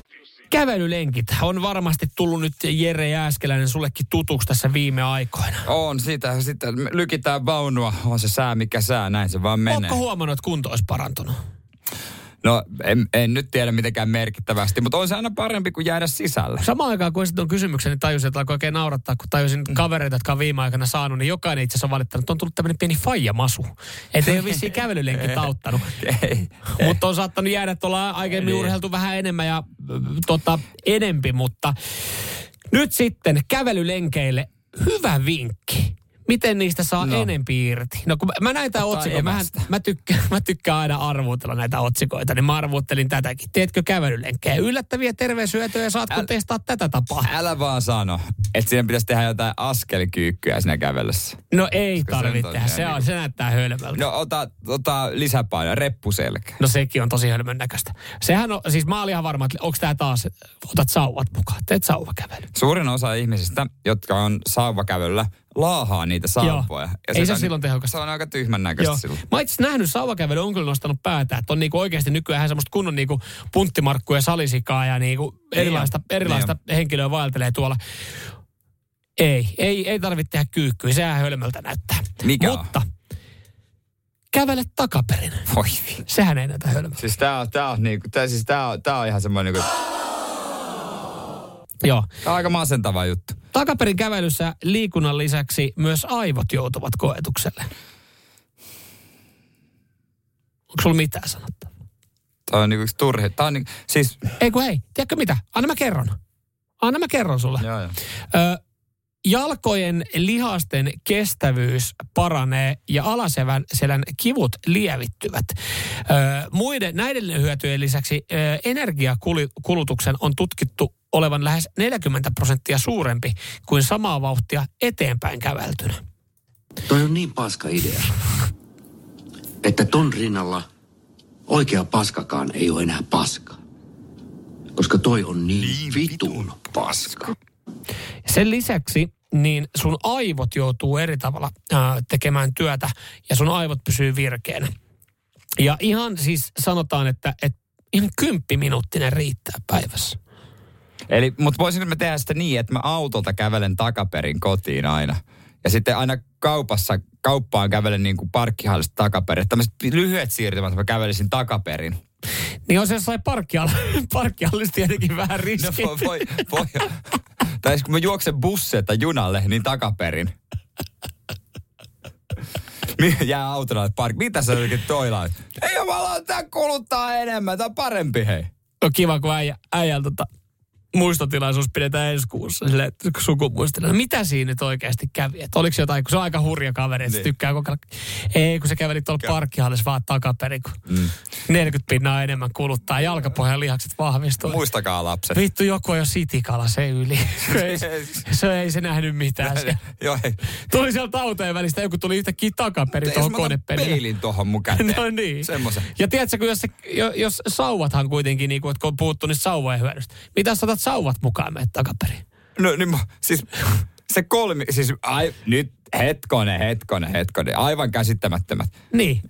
Kävelylenkit on varmasti tullut nyt Jere Jääskeläinen sullekin tutuksi tässä viime aikoina. On, sitä, sitä lykitään vaunua, on se sää mikä sää, näin se vaan menee. Onko huomannut, että kunto olisi parantunut? No en, en nyt tiedä mitenkään merkittävästi, mutta on se aina parempi kuin jäädä sisälle. Samaan aikaan kun esitin kysymyksen, niin tajusin, että alkoi oikein naurattaa, kun tajusin kavereita, jotka on viime aikana saanut, niin jokainen itse asiassa on valittanut, että on tullut tämmöinen pieni faijamasu. Että ei ole vissiin kävelylenkit auttanut. Mutta on saattanut jäädä tuolla aikaisemmin Niin. urheiltu vähän enemmän ja tota, enempi, mutta nyt sitten kävelylenkeille hyvä vinkki. Miten niistä saa no. Enempi irti? No kun mä- mä näin tämän otsikon, mä, mä, tykkään, mä tykkään aina arvuutella näitä otsikoita, niin mä arvuuttelin tätäkin. Teetkö kävelylenkkejä? Yllättäviä terveyshyötyjä saatko Äl- testaa tätä tapaa? Älä vaan sano, että siinä pitäisi tehdä jotain askelkyykkyä siinä kävellessä. No ei tarvitse tehdä, se, on, niin se näyttää hölmöltä. No ota, ota lisäpainoa, reppuselkä. No sekin on tosi hölmön näköistä. Sehän on, siis mä olin ihan varma, että onko tämä taas, otat sauvat mukaan, teet sauvakävely. Suurin osa ihmisistä, jotka on sauvakävelyllä, laahaa niitä sauvoja. Ei se on ole silloin tehokasta. Se on aika tyhmän näköistä Joo. silloin. Mä itse nähnyt sauvakävely on kyllä nostanut päätä, että on niinku oikeasti nykyään semmoista kunnon niinku punttimarkkuja, salisikaa ja niinku erilaista, Niin on. erilaista henkilöä vaeltelee tuolla. Ei, ei, ei tarvitse tehdä kyykkyä, sehän hölmöltä näyttää. Mikä on? Mutta kävele takaperin. Voi Sehän ei näytä hölmöltä. Siis tää on, tää on, niinku, tää, siis tää on, tää on ihan semmoinen niinku, Joo. tää on aika masentava juttu. Takaperin kävelyssä liikunnan lisäksi myös aivot joutuvat koetukselle. Onko sulla mitään sanottavaa? Tää on niinku yksi turhi. Tää on niinku, siis, Ei kun hei, tiedätkö mitä? Anna mä kerron. Anna mä kerron sulle. joo joo. Ö, jalkojen lihasten kestävyys paranee ja alasevän selän kivut lievittyvät. Ö, muiden näiden hyötyjen lisäksi ö, energiakulutuksen on tutkittu olevan lähes 40 prosenttia suurempi kuin samaa vauhtia eteenpäin käveltynä. Toi on niin paska idea, että ton rinnalla oikea paskakaan ei ole enää paska. Koska toi on niin, niin vitun paska. Sen lisäksi niin sun aivot joutuu eri tavalla ää, tekemään työtä ja sun aivot pysyy virkeänä. Ja ihan siis sanotaan, että, että ihan kymppiminuuttinen riittää päivässä. Eli, mutta voisinko mä tehdä sitä niin, että mä autolta kävelen takaperin kotiin aina. Ja sitten aina kaupassa, kauppaan kävelen niin kuin parkkihallista takaperin. Tämmöiset lyhyet siirtymät mä kävelisin takaperin. Niin on se jossain parkkiallista tietenkin vähän No riski. voi, voi, voi. Tai siis kun mä juoksen busseita junalle, niin takaperin. Jää autolla park. Mitä sä oikein toilaa? Ei jumala, tää kuluttaa enemmän, tää on parempi hei. On kiva, kun äijä, äijän tota, muistotilaisuus pidetään ensi kuussa, sille, että sukumuistilla. No mitä siinä nyt oikeasti kävi? Että oliko jotain, kun se on aika hurja kaveri, että se Niin. tykkää ajan. Ei, kun se käveli tuolla parkkihallissa vaan takaperin, kun mm. 40 pinnaa enemmän kuluttaa. Jalkapohjan lihakset vahvistuu. Muistakaa lapset. Vittu, joku on jo sitikala se yli. ei, se ei se nähnyt mitään. Se. Joo, ei. Tuli sieltä autojen välistä, joku tuli yhtäkkiä takaperin Jos tuohon konepelille. peilin tuohon mun käteen. No niin. Semmoisen. Ja tiedätkö, kun jos, se, jo- jos sauvathan kuitenkin, niin kuin, että kun on puhuttu niistä sauvojen hyödystä. Mitä sä otat sauvat mukaan meidät takaperin? No niin, siis se kolmi, siis ai, nyt hetkonen, hetkonen, hetkonen. Aivan käsittämättömät. Niin.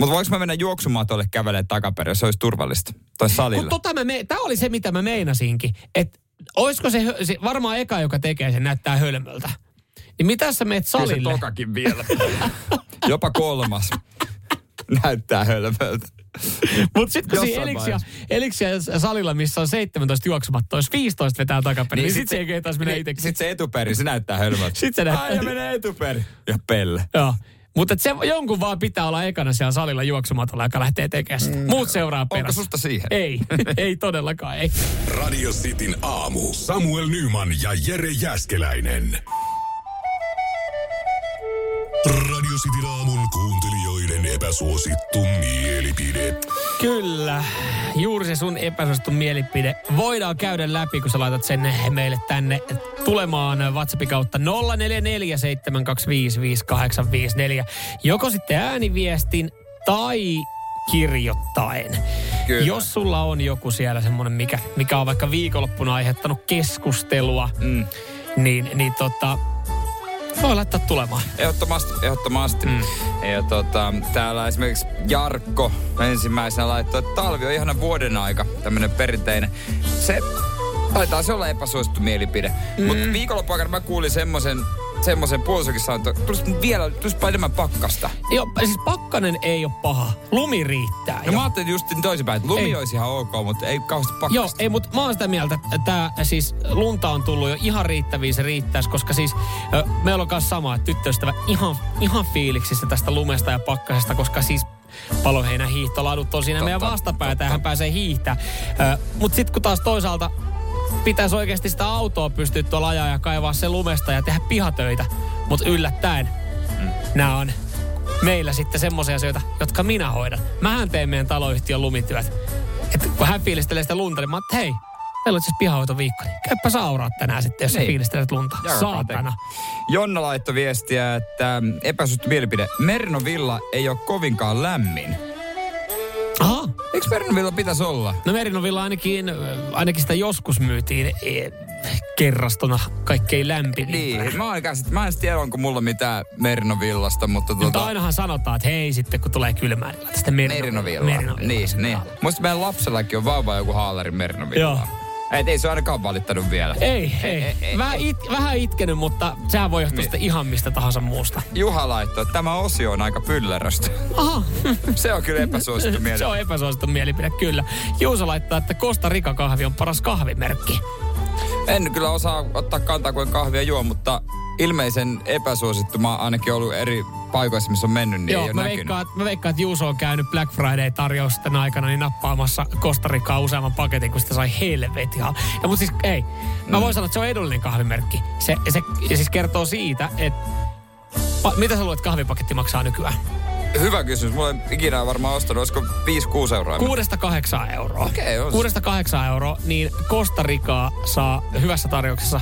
Mutta voinko mä mennä juoksumatolle kävelemään takaperin, se olisi turvallista? Tai salille? Mutta tota mä me, tämä oli se, mitä mä meinasinkin. Että olisiko se, se, varmaan eka, joka tekee sen, näyttää hölmöltä. Niin mitä sä meet Kyllä se salille? tokakin vielä. Jopa kolmas. Näyttää hölmöltä. Mutta sitten kun siinä Elixia salilla, missä on 17 juoksumatta, jos 15 vetää takaperin, niin, niin sitten se ei kehtaisi mennä niin, itsekin. Sit se etuperi, se näyttää hölmöltä. Sit se näyttää- Ai, ja menee etuperi. Ja pelle. Joo. Mutta se jonkun vaan pitää olla ekana siellä salilla juoksumatolla, joka lähtee tekemään sitä. Muut seuraa Onko perässä. susta siihen? Ei, ei todellakaan, ei. Radio Cityn aamu. Samuel Nyman ja Jere Jäskeläinen. Radio Cityn aamun kuuntelijoiden epäsuosittu mielipide. Kyllä, juuri se sun epäsuosittu mielipide voidaan käydä läpi, kun sä laitat sen meille tänne tulemaan WhatsAppin kautta 0447255854. Joko sitten ääniviestin tai kirjoittaen. Kyllä. Jos sulla on joku siellä semmoinen, mikä, mikä on vaikka viikonloppuna aiheuttanut keskustelua, Mm. niin, niin tota, Voi laittaa tulemaan. Ehdottomasti, ehdottomasti. Mm. Ja tota, täällä esimerkiksi Jarkko ensimmäisenä laittoi, että talvi on ihana vuoden aika, tämmönen perinteinen. Se taitaa se olla epäsuosittu mielipide. Mm. Mutta viikonloppuaikana mä kuulin semmoisen semmoisen puolisokin sanoi, että tulisi vielä tulisi enemmän pakkasta. Joo, siis pakkanen ei ole paha. Lumi riittää. Ja mä ajattelin just toisinpäin, että lumi ei. olisi ihan ok, mutta ei kauheasti pakkasta. Joo, ei, mutta mä oon sitä mieltä, että tämä siis lunta on tullut jo ihan riittäviin, se riittäisi, koska siis meillä on myös sama, että tyttöystävä ihan, ihan fiiliksissä tästä lumesta ja pakkasesta, koska siis paloheinä hiihtoladut on siinä totta, meidän vastapäätä ja hän pääsee hiihtää. Mutta sitten kun taas toisaalta pitäisi oikeasti sitä autoa pystyä tuolla ajaa ja kaivaa se lumesta ja tehdä pihatöitä. Mutta yllättäen mm. nämä on meillä sitten semmoisia asioita, jotka minä hoidan. Mähän teen meidän taloyhtiön lumityöt. Et kun hän fiilistelee sitä lunta, niin mä että hei, meillä on siis viikko, niin käyppä sauraa tänään sitten, jos niin. sä fiilistelet lunta. Jarka Saatana. Jonna laittoi viestiä, että epäsuhtu mielipide. Merno Villa ei ole kovinkaan lämmin. Eikö Merinovilla pitäisi olla? No Merinovilla ainakin, ainakin sitä joskus myytiin e, kerrastona kaikkein lämpimin. Niin, mä, en käsit, mä en tiedä, onko mulla mitään Merinovillasta, mutta... Tuota... Mutta ainahan sanotaan, että hei sitten kun tulee kylmää, niin tästä Merinovilla. Merinovilla. Niin, niin. Muista meidän lapsellakin on vauva joku haalarin Merinovilla. Joo. Et ei se ainakaan valittanut vielä. Ei, ei. ei, ei vähän, it, vähän itkenyt, mutta sehän voi johtua niin. ihan mistä tahansa muusta. Juha laittoi, että tämä osio on aika pylleröstä. Aha. se on kyllä epäsuosittu mielipide. se on epäsuosittu mielipide, kyllä. Juuso laittaa, että Costa Rica kahvi on paras kahvimerkki. En kyllä osaa ottaa kantaa, kuin kahvia juo, mutta ilmeisen epäsuosittu. Mä oon ainakin ollut eri paikoissa, missä on mennyt, niin Joo, ei mä veikkaan, mä veikkaan, että Juuso on käynyt Black Friday-tarjousten aikana niin nappaamassa Kostarikkaa useamman paketin, kun sitä sai helvetin Ja mutta siis ei, mä mm. voin sanoa, että se on edullinen kahvimerkki. Se, se, siis kertoo siitä, että mitä sä luulet, kahvipaketti maksaa nykyään? Hyvä kysymys. Mulla ei ikinä varmaan ostanut. Olisiko 5-6 euroa? Kuudesta kahdeksan euroa. Okei, okay, Kuudesta kahdeksan euroa, niin Kostarikaa saa hyvässä tarjouksessa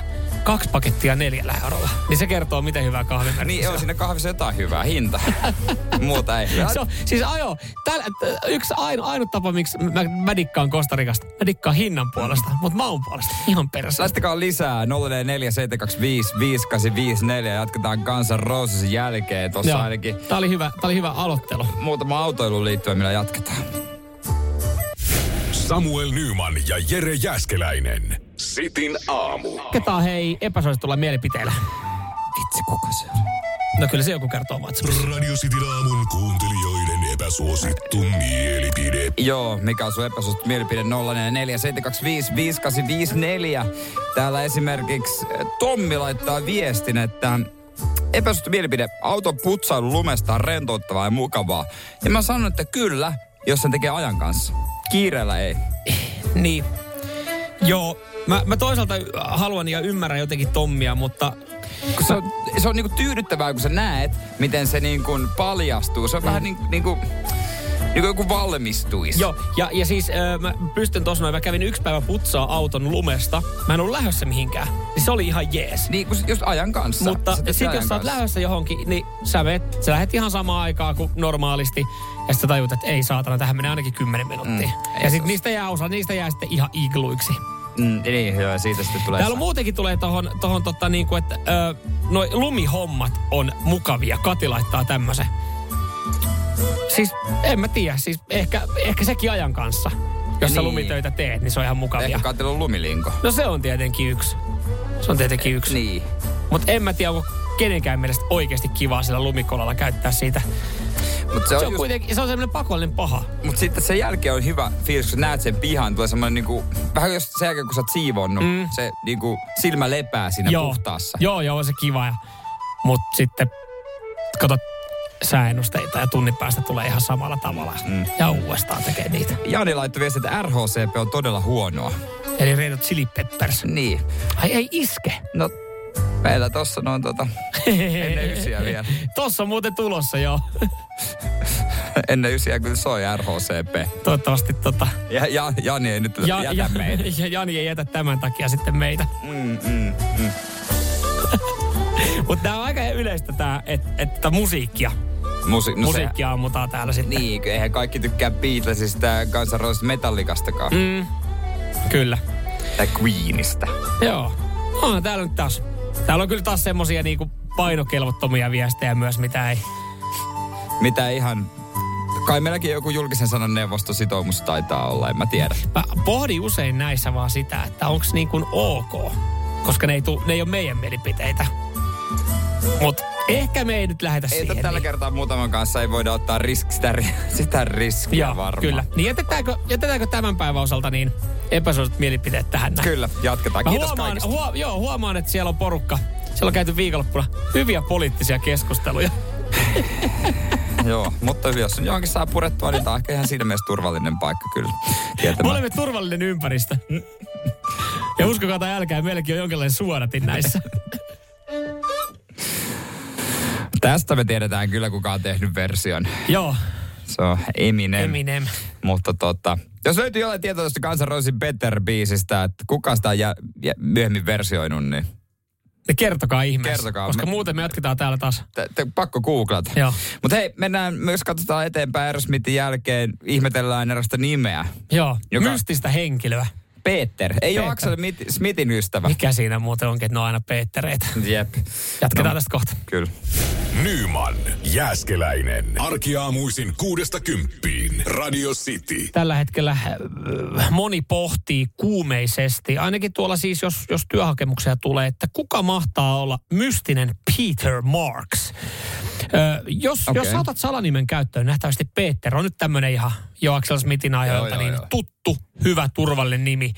kaksi pakettia neljällä eurolla. Niin se kertoo, miten hyvää kahvi Niin, on siinä kahvissa jotain hyvää hinta. Muuta ei. Se on, siis ajo, täl, yksi ainu, ainut tapa, miksi mä, mä dikkaan Kostarikasta. Mä dikkaan hinnan puolesta, mutta maun puolesta. Ihan perässä. Laittakaa lisää 047255854 jatketaan Guns N' Roses jälkeen. Tossa Joo. ainakin. Tää oli hyvä, tää oli hyvä aloittelu. Muutama autoiluun liittyen, millä jatketaan. Samuel Nyman ja Jere Jäskeläinen. Sitin aamu. Ketä hei epäsuositulla mielipiteellä? Vitsi, kuka se on? No kyllä se joku kertoo WhatsAppissa. Radio Cityn aamun kuuntelijoiden epäsuosittu mielipide. Joo, mikä on sun epäsuosittu mielipide? 0447255854. Täällä esimerkiksi Tommi laittaa viestin, että epäsuosittu mielipide. Auton putsailu lumesta on rentouttavaa ja mukavaa. Ja mä sanon, että kyllä, jos sen tekee ajan kanssa. Kiireellä ei. niin. Joo, mä, mä toisaalta haluan ja ymmärrän jotenkin Tommia, mutta kun se on, se on niinku tyydyttävää, kun sä näet, miten se niinku paljastuu. Se on mm. vähän niin, niinku, niin kuin joku valmistuisi. Joo, ja, ja siis äh, mä pystyn tuossa noin, mä kävin yksi päivä putsaa auton lumesta. Mä en ollut lähdössä mihinkään. Niin se oli ihan jees. Niin, kun just ajan kanssa. Mutta sitten jos sä oot lähdössä johonkin, niin sä, vet, sä lähdet ihan samaan aikaan kuin normaalisti. Ja sitten tajut, että ei saatana, tähän menee ainakin 10 minuuttia. Mm, ja sitten niistä jää osa, niistä jää sitten ihan igluiksi. Mm, niin, joo, siitä sitten tulee... Täällä muutenkin tulee tohon, tohon tota niin kuin, että ö, noi lumihommat on mukavia. Kati laittaa tämmöisen. Siis en mä tiedä, siis ehkä, ehkä sekin ajan kanssa. Jos niin. sä lumitöitä teet, niin se on ihan mukavia. Ehkä Katilla on lumilinko. No se on tietenkin yksi. Se on tietenkin yksi. Niin. Mutta en mä tiedä, onko kenenkään mielestä oikeasti kivaa sillä lumikolalla käyttää siitä. Mut se, on, se on just... kuitenkin, se on semmoinen pakollinen paha. Mutta sitten sen jälkeen on hyvä fiilis, kun näet sen pihan, tulee semmoinen niinku, vähän jos sen jälkeen kun sä oot siivonnut, mm. se niinku silmä lepää siinä joo. puhtaassa. Joo, joo, se kiva. Ja, mut sitten, kato, sääennusteita ja tunnin päästä tulee ihan samalla tavalla. Mm. Ja uudestaan tekee niitä. Jani laittoi viesti, että RHCP on todella huonoa. Eli Red Hot Chili Peppers. Niin. Ai ei iske. No Meillä tossa noin tota, ennen ysiä vielä. tossa on muuten tulossa jo. ennen ysiä kyllä soi RHCP. Toivottavasti tota... Ja, ja Jani ei nyt ja, jätä ja, meitä. Ja Jani ei jätä tämän takia sitten meitä. Mm, mm, mm. Mutta tää on aika yleistä tää, että et, musiikkia. Musi- no Musiikkia se, ammutaan täällä sitten. Niin, eihän kaikki tykkää Beatlesista kansanroista metallikastakaan. Mm, kyllä. Tai Queenista. Joo. On täällä nyt taas Täällä on kyllä taas semmosia niinku painokelvottomia viestejä myös, mitä ei... Mitä ihan... Kai meilläkin joku julkisen sanan neuvostositoumus taitaa olla, en mä tiedä. Mä pohdin usein näissä vaan sitä, että onko niin kuin ok, koska ne ei, tu, ne ei ole meidän mielipiteitä. Mutta ehkä me ei nyt lähetä Ei siihen. tällä niin. kertaa muutaman kanssa ei voida ottaa risk, sitä, sitä riskiä Joo, varmaan. kyllä. Niin jätetäänkö, jätetäänkö tämän päivän osalta niin epäsuositut mielipiteet tähän näin? Kyllä, jatketaan. Mä Kiitos huomaan, huo, joo, huomaan, että siellä on porukka. Siellä on käyty viikonloppuna hyviä poliittisia keskusteluja. Joo, mutta jos on johonkin saa purettua, niin tämä on ehkä ihan siinä mielessä turvallinen paikka kyllä. Me Tietämään. olemme turvallinen ympäristö. Ja uskokaa tai älkää, meilläkin on jonkinlainen suodatin näissä. Tästä me tiedetään kyllä, kuka on tehnyt version. Joo, Se on Eminem. Eminem. Mutta tota, jos löytyy jollain tietoa tuosta Guns N' Rosesin Better-biisistä, että kuka sitä on jä, jä, myöhemmin versioinut, niin Ja kertokaa ihmeessä. Kertokaa. Koska Me- muuten me jatketaan täällä taas. te, te, pakko googlata. Joo. Mutta hei, mennään myös katsotaan eteenpäin Aerosmithin jälkeen. Ihmetellään erästä nimeä. Joo, Joka- mystistä henkilöä. Peter. Ei Peter. ole Axel Mit- Smithin ystävä. Mikä siinä muuten onkin, että ne on aina Peettereitä. Jep. Jatketaan No. tästä kohta. Kyllä. Nyman, Jääskeläinen. Arkiaamuisin kuudesta kymppiin. Radio City. Tällä hetkellä äh, moni pohtii kuumeisesti, ainakin tuolla siis, jos, jos työhakemuksia tulee, että kuka mahtaa olla mystinen Peter Marks. Ö, jos, Okei. jos sä otat salanimen käyttöön, nähtävästi Peter on nyt tämmöinen ihan jo Axel Smithin ajoilta, joo, niin joo. tuttu, hyvä, turvallinen nimi.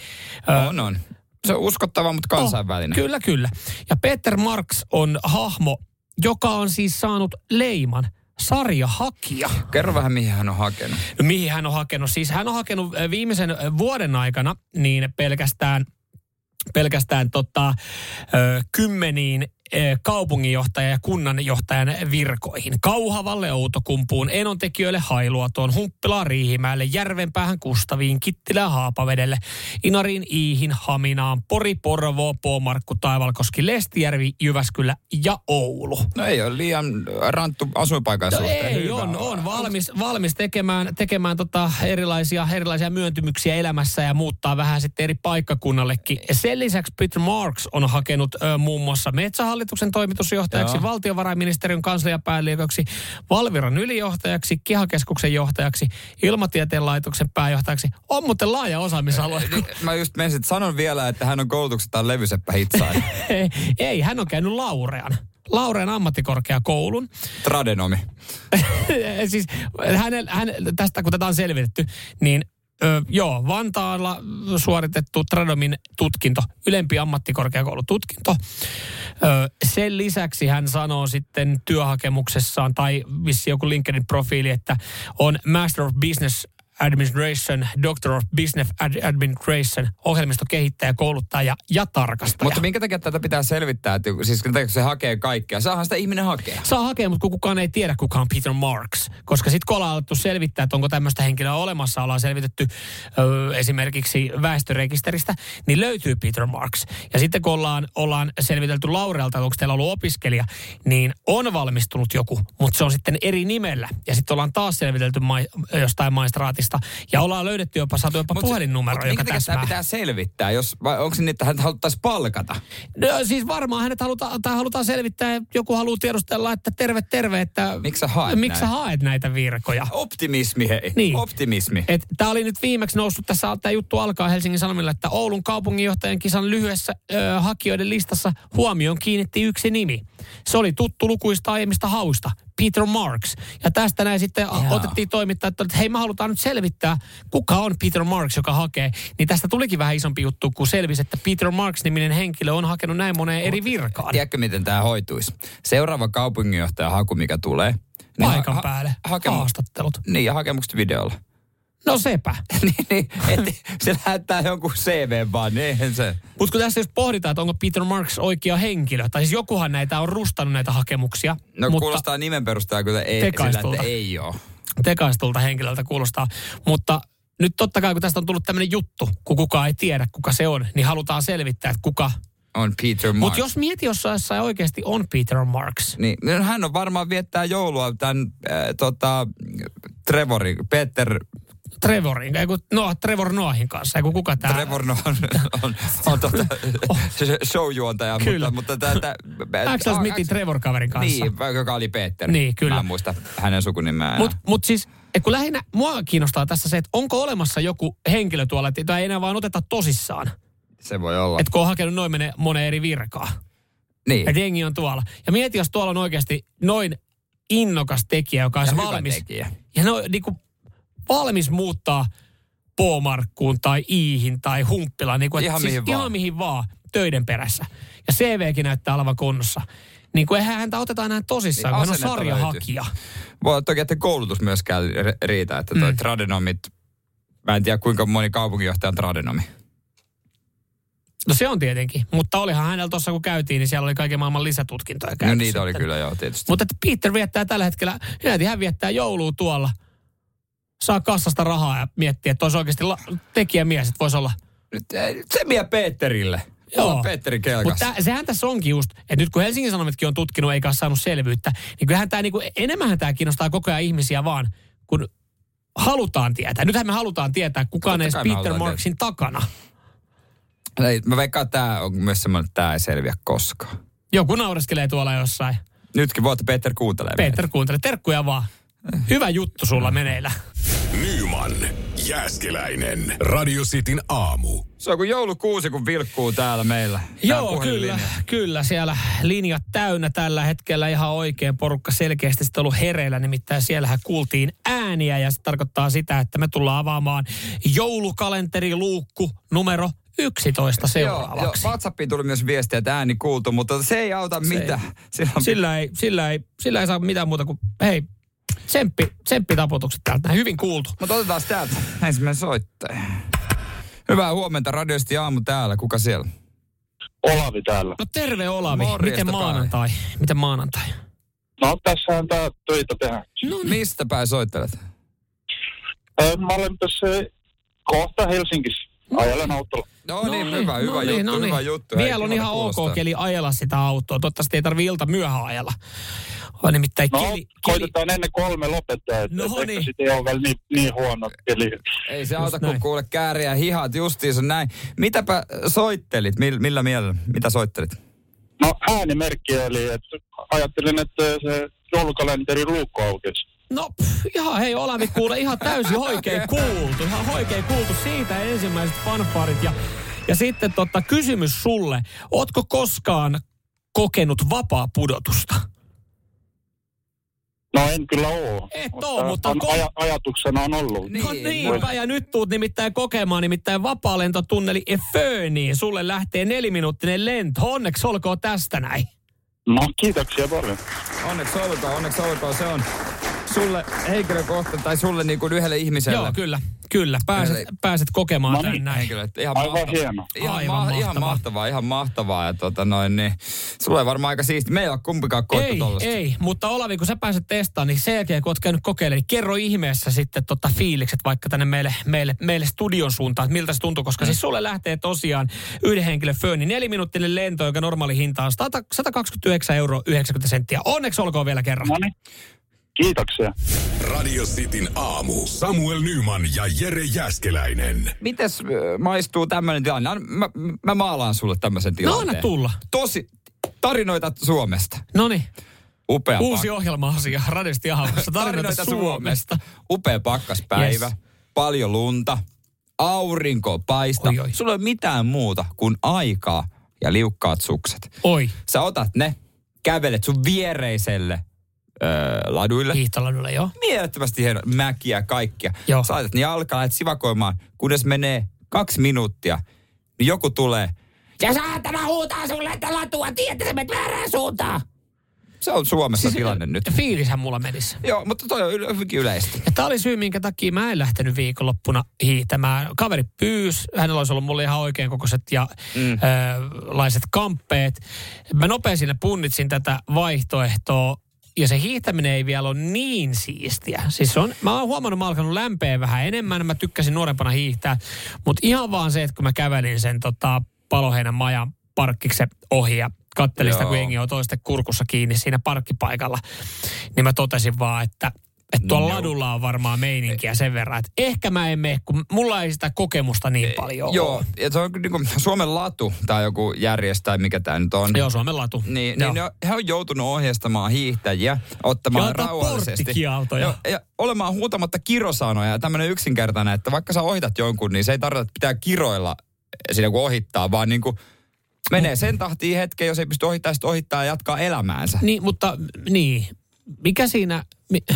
Ö, On, on. Se on uskottava, mutta kansainvälinen. Oh, kyllä, kyllä. Ja Peter Marks on hahmo, joka on siis saanut leiman sarjahakija. Kerro vähän, mihin hän on hakenut. No, mihin hän on hakenut? Siis hän on hakenut viimeisen vuoden aikana niin pelkästään, pelkästään tota, ö, kymmeniin kaupunginjohtaja ja kunnanjohtajan virkoihin. Kauhavalle Outokumpuun, Enontekijöille Hailuotoon, Humppilaan Riihimäelle, Järvenpäähän Kustaviin, Kittilään Haapavedelle, Inariin Iihin, Haminaan, Pori, Porvoo, Poomarkku, Taivalkoski, Lestijärvi, Jyväskylä ja Oulu. No ei ole liian ranttu asuinpaikan No suhteen. ei, Hyvä on, on valmis, valmis tekemään, tekemään tota erilaisia, erilaisia myöntymyksiä elämässä ja muuttaa vähän sitten eri paikkakunnallekin. Sen lisäksi Peter Marks on hakenut ö, muun muassa Metsähallituksen toimitusjohtajaksi, Joo. valtiovarainministeriön kansliapäälliköksi, Valviran ylijohtajaksi, Kihakeskuksen johtajaksi, Ilmatieteen laitoksen pääjohtajaksi. On muuten laaja osaamisalue. Niin, Mä just menisin, sanon vielä, että hän on koulutukseltaan levyseppä hitsaaja. ei, hän on käynyt Laurean. Laurean ammattikorkeakoulun. Tradenomi. siis hänen, hän, tästä kun tätä on selvitetty, niin Ö, joo, Vantaalla suoritettu Tradomin tutkinto, ylempi ammattikorkeakoulututkinto. Ö, sen lisäksi hän sanoo sitten työhakemuksessaan, tai vissi joku LinkedIn-profiili, että on Master of Business Administration, Doctor of Business Ad- Administration, ohjelmistokehittäjä, kouluttaja ja tarkastaja. Mutta minkä takia tätä pitää selvittää? Että, siis se hakee kaikkea. Saahan sitä ihminen hakea. Saa hakea, mutta kun kukaan ei tiedä, kuka on Peter Marks. Koska sitten kun ollaan alettu selvittää, että onko tämmöistä henkilöä olemassa, ollaan selvitetty ö, esimerkiksi väestörekisteristä, niin löytyy Peter Marks. Ja sitten kun ollaan, ollaan selvitelty Laurealta, että onko teillä ollut opiskelija, niin on valmistunut joku, mutta se on sitten eri nimellä. Ja sitten ollaan taas selvitelty mai, jostain maistraatista. Ja ollaan löydetty jopa, saatu jopa Mut puhelinnumero, mut joka täsmää. tämä pitää selvittää? Jos, vai onko se niin, että hän haluttaisiin palkata? No, siis varmaan hänet halutaan, tai halutaan selvittää, joku haluaa tiedustella, että terve, terve, että... Miksi sä haet Miksi sä haet näitä virkoja? Optimismi, hei. Niin. Optimismi. Tämä oli nyt viimeksi noussut, tässä tämä juttu alkaa Helsingin Sanomilla, että Oulun kaupunginjohtajan kisan lyhyessä ö, hakijoiden listassa huomioon kiinnitti yksi nimi. Se oli tuttu lukuista aiemmista hausta, Peter Marks. Ja tästä näin sitten Jaa. otettiin toimittajat, että hei me halutaan nyt selvittää, kuka on Peter Marks, joka hakee. Niin tästä tulikin vähän isompi juttu, kun selvisi, että Peter Marks-niminen henkilö on hakenut näin moneen eri virkaan. Tiedätkö, miten tämä hoituisi? Seuraava kaupunginjohtajan haku, mikä tulee. niin Paikan ha- päälle, hakemu- haastattelut. Niin, ja hakemukset videolla. No sepä. niin, niin, et, se lähettää jonkun CV vaan, niin eihän se. Mutta kun tässä jos pohditaan, että onko Peter Marks oikea henkilö, tai siis jokuhan näitä on rustannut näitä hakemuksia. No mutta kuulostaa nimen perusteella kyllä ei, sillä, että ei ole. Tekaistulta henkilöltä kuulostaa. Mutta nyt totta kai, kun tästä on tullut tämmöinen juttu, kun kukaan ei tiedä, kuka se on, niin halutaan selvittää, että kuka. On Peter Marks. Mutta jos mieti, jos jossain oikeasti on Peter Marks. Niin, hän on varmaan viettää joulua tämän äh, tota, Trevorin, Peter Trevorin, ei kun Noah, Trevor Noahin kanssa, ei kun kuka tää... Trevor Noah on, on, on tota, se showjuontaja, Kyllä. mutta, mutta tää, Axel Smithin Trevor-kaverin kanssa. Niin, joka oli Peter. Niin, kyllä. Mä en muista hänen sukunimeään. Mutta mut siis, et kun lähinnä mua kiinnostaa tässä se, että onko olemassa joku henkilö tuolla, että jota ei enää vaan oteta tosissaan. Se voi olla. Että kun on hakenut noin mene, monen eri virkaa. Niin. Että jengi on tuolla. Ja mieti, jos tuolla on oikeasti noin innokas tekijä, joka hyvä valmis. tekijä. Ja no, niin kuin, valmis muuttaa Poomarkkuun tai Iihin tai Humppilaan. Niin kuin, Ihan siis mihin ihan vaan. mihin vaan töiden perässä. Ja CVkin näyttää olevan kunnossa. Niin kuin eihän häntä oteta enää tosissaan, Niin, kun hän on sarjahakija. Voi toki, että koulutus myöskään ri- riitä, että toi Mm. tradenomit, mä en tiedä kuinka moni kaupunginjohtaja on tradenomi. No se on tietenkin. Mutta olihan hänellä tuossa kun käytiin, niin siellä oli kaiken maailman lisätutkintoja No käytössä. niitä oli kyllä joo, tietysti. Mutta että Peter viettää tällä hetkellä, hän viettää joulua tuolla. Saa kassasta rahaa ja miettii, että olisi oikeasti la- tekijämies, että voisi olla. Eh, se vie Peterille. Joo. Peterin kelkassa. Mutta sehän tässä onkin just, että nyt kun Helsingin Sanomatkin on tutkinut eikä ole saanut selvyyttä, niin kyllähän tämä niinku, enemmän tämä kiinnostaa koko ajan ihmisiä vaan, kun halutaan tietää. Nythän me halutaan tietää, kuka on edes Peter Marksin takana. Ei, mä veikkaan, että tämä on myös semmoinen, että tämä ei selviä koskaan. Joku naureskelee tuolla jossain. Nytkin voitte Peter kuuntelee Peter kuuntele, terkkuja vaan. Hyvä juttu sulla meneillä. Nyman, Jääskeläinen, Radio Cityn aamu. Se on kuin joulukuusi, kun vilkkuu täällä meillä. Tää Joo, kyllä, kyllä. Siellä linjat täynnä tällä hetkellä ihan oikein. Porukka selkeästi sitten ollut hereillä, nimittäin siellähän kuultiin ääniä ja se tarkoittaa sitä, että me tullaan avaamaan joulukalenteriluukku numero 11 seuraavaksi. Joo, WhatsAppiin tuli myös viestiä, että ääni kuultu, mutta se ei auta Se ei- mitään. Sillä on Sillä ei, sillä, ei, sillä ei saa mitään muuta kuin, hei, tsemppi, tsemppitaputukset täältä. näin. Hyvin kuultu. Mutta otetaan täältä ensimmäinen soittaja. Hyvää huomenta, radiosti aamu täällä. Kuka siellä? Olavi täällä. No terve Olavi. Morjesta Miten päin. maanantai? Miten maanantai? No tässähän tää töitä tehdään. No niin. Mistä päin soittelet? Mä olen tässä kohta Helsingissä. Ajelen autolla. No, niin, hyvä, hyvä niin, juttu, hyvä juttu. Hei, Vielä on ihan ok keli ajella sitä autoa. Toivottavasti ei tarvi ilta myöhään ajella. On nimittäin No, keli, keli, koitetaan ennen kolme lopettaa, että No no, niin. sitten ei ole vielä niin, niin huono keli. Ei se auta, kun kuule kääriä hihat justiinsa näin. Mitäpä soittelit? Mil, millä mielellä? Mitä soittelit? No äänimerkki eli, että ajattelin, että se joulukalenteri luukko aukesi. No pff, ihan hei Olavi kuule ihan täysin oikein kuultu. Ihan oikein kuultu siitä ensimmäiset fanfarit. Ja, ja sitten tota, kysymys sulle. Ootko koskaan kokenut vapaa pudotusta? No en kyllä oo. Et oo, mutta on, ko- aja, ajatuksena on ollut. No niinpä, ja nyt tuut nimittäin kokemaan, nimittäin vapaalentotunneli Eföniin. Sulle lähtee neliminuuttinen lento. Onneksi olkoon tästä näin. No kiitoksia paljon. Onneksi olkoon, onneksi olkoon. Se on sulle henkilökohtaisesti tai sulle niin kuin yhdelle ihmiselle. Joo, kyllä. Kyllä, pääset, Eli- pääset kokemaan No tämän niin. näin. Että ihan Aivan mahtavaa. hieno. Ihan, Aivan ma- ihan mahtavaa. mahtavaa, ihan mahtavaa. Ja tota noin, niin, sulla ei varmaan aika siisti. Me ei ole kumpikaan koettu Ei, tollasta. ei, mutta Olavi, kun sä pääset testaamaan, niin sen jälkeen, kun oot käynyt kokeilemaan, niin kerro ihmeessä sitten tota fiilikset vaikka tänne meille, meille, meille studion suuntaan, että miltä se tuntuu, koska siis sulle lähtee tosiaan yhden henkilön fööni neliminuuttinen lento, joka normaali hinta on 100 129 euroa 90 senttiä. Onneksi olkoon vielä kerran. No niin. Kiitoksia. Radio Cityn aamu. Samuel Nyman ja Jere Jäskeläinen. Mites maistuu tämmöinen tilanne? Mä, mä maalaan sulle tämmöisen No tilanteen. anna tulla. Tosi, tarinoita Suomesta. No niin, Upea uusi pak- ohjelma-asia Radiosti Ahamossa. Tarinoita Suomesta. Upea pakkaspäivä. Yes. Paljon lunta. Aurinko paista. Oi, oi. Sulla ei ole mitään muuta kuin aikaa ja liukkaat sukset. Oi, Sä otat ne, kävelet sun viereiselle öö, laduille. hiihtoladulla joo. Mielettömästi hieno mäkiä kaikkia. Joo. Sä laitat ne jalkaan, lähdet sivakoimaan. Kunnes menee kaksi minuuttia, niin joku tulee. Ja saatana huutaa sulle, että latua tietä, sä menet väärään suuntaan. Se on Suomessa siis, tilanne nyt. Fiilishän mulla menisi. Joo, mutta toi on yle- hyvinkin yleistä. Ja tämä oli syy, minkä takia mä en lähtenyt viikonloppuna hiihtämään. Kaveri pyys, hänellä olisi ollut mulle ihan oikein kokoiset ja mm. ö, laiset kamppeet. Mä nopeasti sinne punnitsin tätä vaihtoehtoa. Ja se hiihtäminen ei vielä ole niin siistiä. Siis on, mä oon huomannut, mä oon alkanut lämpeä vähän enemmän. Mä tykkäsin nuorempana hiihtää. Mutta ihan vaan se, että kun mä kävelin sen tota, paloheinän majan parkkiksen ohi ja kattelin sitä, kun jengi on toisten kurkussa kiinni siinä parkkipaikalla, niin mä totesin vaan, että Että tuolla Joo. ladulla on varmaan meininkiä sen verran, että ehkä mä en mene, kun mulla ei sitä kokemusta niin paljon Joo, ja se on niin kuin Suomen latu, tai joku järjestää, mikä tämä nyt on. Joo, Suomen latu. Niin, Joo. niin ne he on joutunut ohjeistamaan hiihtäjiä, ottamaan Ja rauhallisesti. Joo, ja olemaan huutamatta kirosanoja. Ja tämmöinen yksinkertainen, että vaikka sä ohitat jonkun, niin se ei tarkoita, että pitää kiroilla siinä kun ohittaa, vaan niin kuin menee sen tahtiin hetken, jos ei pysty ohittamaan, sitten ohittaa ja jatkaa elämäänsä. Niin, mutta niin. Mikä siinä,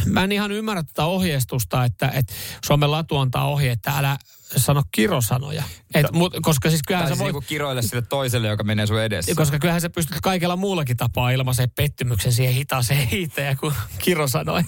mä en ihan ymmärrä tätä ohjeistusta, että, että Suomen latu antaa ohje, että älä sano kirosanoja. Et, mut, koska siis kyllähän Tai sä siis voit, niin kiroille sille toiselle, joka menee sun edessä. koska kyllähän sä pystyt kaikella muullakin tapaa ilmaiseen pettymyksen siihen hitaaseen hiihtäjään kuin kirosanoin.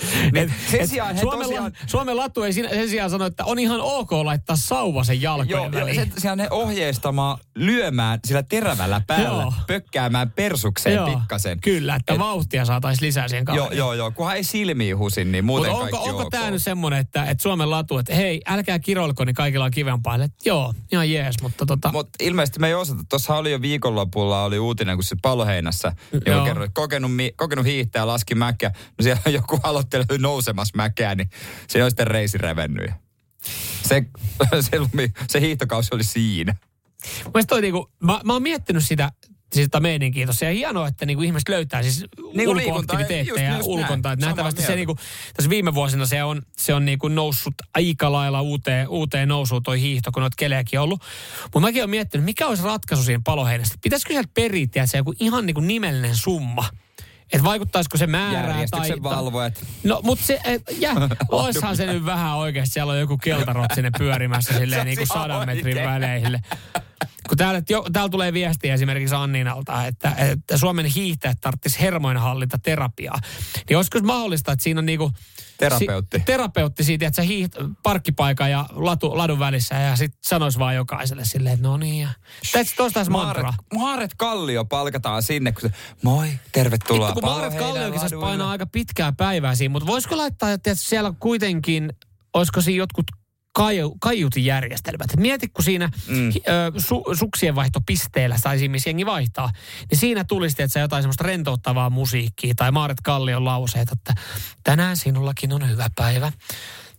Niin, sen sijaan he Suomen, tosiaan- Suomen latu ei sen sijaan sano, että on ihan ok laittaa sauva sen jalkojen Joo, joo väliin. sen sijaan ne ohjeistamaan lyömään sillä terävällä päällä, Joo. pökkäämään persukseen Joo, pikkasen. Kyllä, että Et- vauhtia saataisiin lisää siihen Joo, kaveriin. joo, joo. Kunhan ei silmiin husin, niin muuten Mutta onko, kaikki onko ok. tämä nyt semmoinen, että, että Suomen latu, että hei, älkää kiroilko, niin kaikilla on kiven päälle. Joo, ihan jees, mutta tota... Mutta ilmeisesti me ei osata. Tuossa oli jo viikonlopulla oli uutinen, kun se Paloheinässä, Joo. joku kokenut, kokenut hiihtäjä laski mäkeä. No siellä joku aloitteli nousemassa mäkeä, niin se on sitten reisi revennyt. Se, se, lumi, se hiihtokausi oli siinä. Mielestäni toi niinku, mä, mä oon miettinyt sitä, sitä meininkiä tuossa. Ja hienoa, että niinku ihmiset löytää siis liikuntaa, ulkoaktiviteetteja ja ulkontaa. Nähtävästi se niinku, tässä viime vuosina se on, se on niinku noussut aika lailla uuteen, uuteen nousuun toi hiihto, kun noita kelejäkin on ollut. Mutta mäkin oon miettinyt, mikä olisi ratkaisu siihen paloheinästä. Pitäisikö sieltä periä se joku ihan niinku nimellinen summa? Että vaikuttaisiko se määrää tai... Valvojat. No, mutta se, et, jä, oishan se nyt vähän oikeasti. Siellä on joku keltarot sinne pyörimässä silleen niin kuin sadan metrin väleille. Kun täällä, jo, täällä tulee viestiä esimerkiksi Anninalta, että, että Suomen hiihtäjät tarvitsisi hermoinhallinta terapiaa. Niin olisiko mahdollista, että siinä on niinku... Terapeutti. Si, terapeutti siitä, että sä hiiht parkkipaikan ja latu, ladun välissä ja sit sanois vaan jokaiselle silleen, että no niin. Ja... Tästä tuosta Maaret, mantra. Maaret Kallio palkataan sinne, kun se, moi, tervetuloa. Vittu, kun Maaret Kalliokin painaa aika pitkää päivää siinä, mutta voisiko laittaa, että siellä kuitenkin, olisiko siinä jotkut kaiutijärjestelmät. Et Mieti, kun siinä mm. ö, su, suksien vaihtopisteellä saisi missä jengi vaihtaa, niin siinä tulisi, että sä jotain semmoista rentouttavaa musiikkia tai Maaret Kallion lauseet, että tänään sinullakin on hyvä päivä.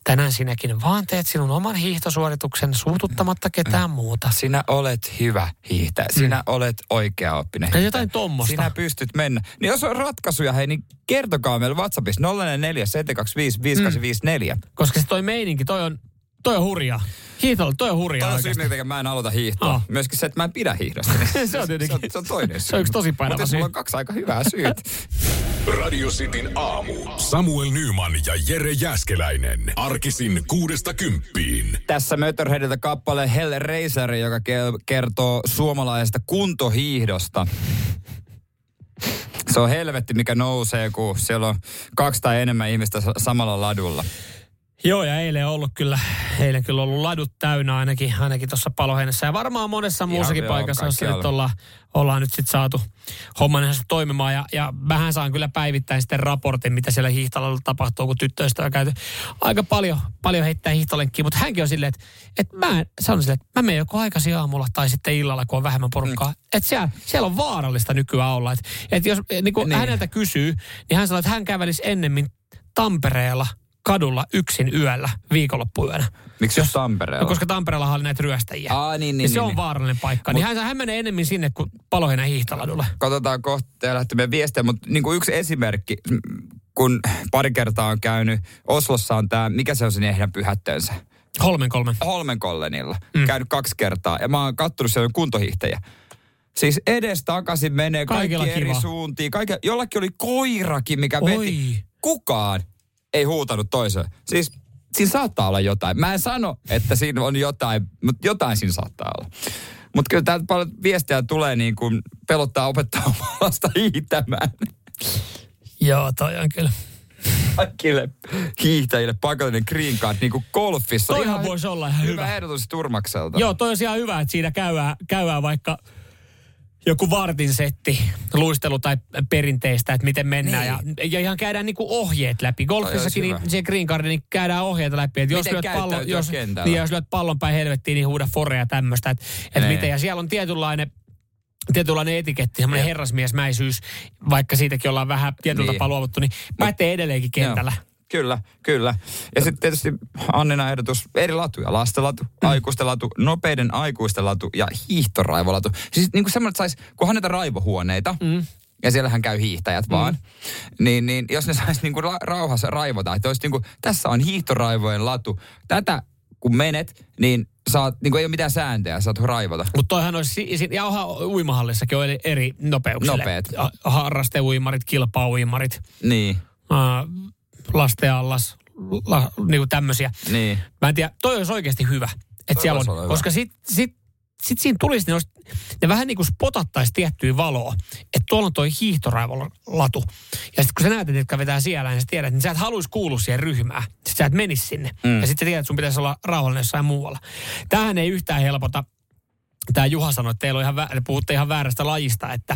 Tänään sinäkin vaan teet sinun oman hiihtosuorituksen suututtamatta ketään muuta. Sinä olet hyvä hiihtäjä. Sinä mm. olet oikea oppinen. Ja jotain tommosta. Sinä pystyt mennä. Niin jos on ratkaisuja, hei, niin kertokaa meille WhatsAppissa 044 725 5854. Koska se toi meininki, toi on, toi on hurjaa. Hiihtolla, toi on hurjaa Toi on syy, minkä mä en aloita hiihtoa. Oh. Myöskin se, että mä en pidä hiihdosta. Se on tietenkin. Se on, se on toinen syy. Se on yksi tosi painava Mutta syy. sulla on kaksi aika hyvää syyt. Radio Cityn aamu. Samuel Nyman ja Jere Jäskeläinen. Arkisin kuudesta kymppiin. Tässä Mötörheadiltä kappale Hell Racer, joka ke- kertoo suomalaisesta kuntohiihdosta. Se on helvetti, mikä nousee, kun siellä on kaksi tai enemmän ihmistä sa- samalla ladulla. Joo, ja eilen on ollut kyllä, eilen kyllä ollut ladut täynnä ainakin, ainakin tuossa paloheinässä. Ja varmaan monessa muussakin paikassa, jossa kaikkialla. nyt olla, ollaan nyt sitten saatu hommanensa toimimaan. Ja, ja vähän saan kyllä päivittäin sitten raportin, mitä siellä hiihtolalla tapahtuu, kun tyttöystävä on käyty aika paljon, paljon heittää hiihtolenkkiä. Mutta hänkin on silleen, että, että mä, en- se on silleen, että mä menen joko aikaisin aamulla tai sitten illalla, kun on vähemmän porukkaa. Mm. Että siellä, siellä on vaarallista nykyään olla. Että, että jos niin kuin Niin. häneltä kysyy, niin hän sanoo, että hän kävelisi ennemmin Tampereella kadulla yksin yöllä viikonloppuyönä. Miksi jos Tampereella? No, koska Tampereella oli näitä ryöstäjiä. Aa, niin, Ja niin, se niin, on niin. vaarallinen paikka. Mut- Niin hän, hän menee enemmän sinne kuin paloheinän hiihtoladulle. Katsotaan kohta ja lähtemme viestiä, mutta niin kuin yksi esimerkki, kun pari kertaa on käynyt, Oslossa on tämä, mikä se on sen heidän pyhättönsä? Holmenkolmen. Holmenkollenilla. Mm. Käynyt kaksi kertaa ja mä oon kattonut siellä kuntohiihtäjä. Siis edes takaisin menee kaikki Kaikilla eri kiva. suuntiin. Kaikki, jollakin oli koirakin, mikä Oi. veti. Kukaan ei huutanut toiseen. Siis siinä saattaa olla jotain. Mä en sano, että siinä on jotain, mutta jotain siinä saattaa olla. Mutta kyllä täältä paljon viestiä tulee niin kuin pelottaa opettaa lasta hiihtämään. Joo, toi on kyllä. Kaikille hiihtäjille pakollinen green card, niin kuin golfissa. Toihan Ihan voisi olla ihan hyvä. Hyvä ehdotus Turmakselta. Joo, toi on ihan hyvä, että siinä käydään, käydään vaikka joku vartin setti, luistelu tai perinteistä, että miten mennään. Niin. Ja, ja ihan käydään niinku ohjeet läpi. Golfissakin niin, siihen green cardin niin käydään ohjeet läpi. Että jos lyöt, pallon, jos, kentällä. niin, jos lyöt pallon päin helvettiin, niin huuda forea tämmöistä. Että et Niin. miten. Ja siellä on tietynlainen tietynlainen etiketti, semmoinen herrasmiesmäisyys, vaikka siitäkin ollaan vähän tietyllä Niin. tapaa luovuttu, niin pätee edelleenkin kentällä. Kyllä, kyllä. Ja sitten tietysti Annina ehdotus, eri latuja, lastenlatu, mm. aikuisten latu, nopeiden aikuisten latu ja hiihtoraivolatu. Siis niin kuin semmoinen, että saisi, kun on näitä raivohuoneita, mm. ja siellähän käy hiihtäjät mm. vaan, niin, niin jos ne saisi niin kuin ra- rauhassa raivota, että olisi niin kuin, tässä on hiihtoraivojen latu, tätä kun menet, niin saat, niin kuin ei ole mitään sääntöjä, saat raivota. Mutta toihan olisi, si- ja onhan uimahallissakin on eri nopeuksille. Nopeet. Ha- Harrasteuimarit, kilpauimarit. Niin. Uh, lastenallas, la, niinku tämmöisiä. Niin. Mä en tiedä, toi olisi oikeasti hyvä. Että Toi siellä on, hyvä. koska sit, sit, sit siinä tulisi, ne, olisi, ne vähän niin kuin spotattaisi tiettyä valoa, että tuolla on toi hiihtoraivolatu. Ja sitten kun sä näet, että jotka vetää siellä, niin sä tiedät, niin sä et haluaisi kuulua siihen ryhmään. Sitten sä et menisi sinne. Mm. Ja sitten sä tiedät, että sun pitäisi olla rauhallinen jossain muualla. Tämähän ei yhtään helpota tämä Juha sanoi, että teillä on ihan, vä- puhutte ihan väärästä lajista, että,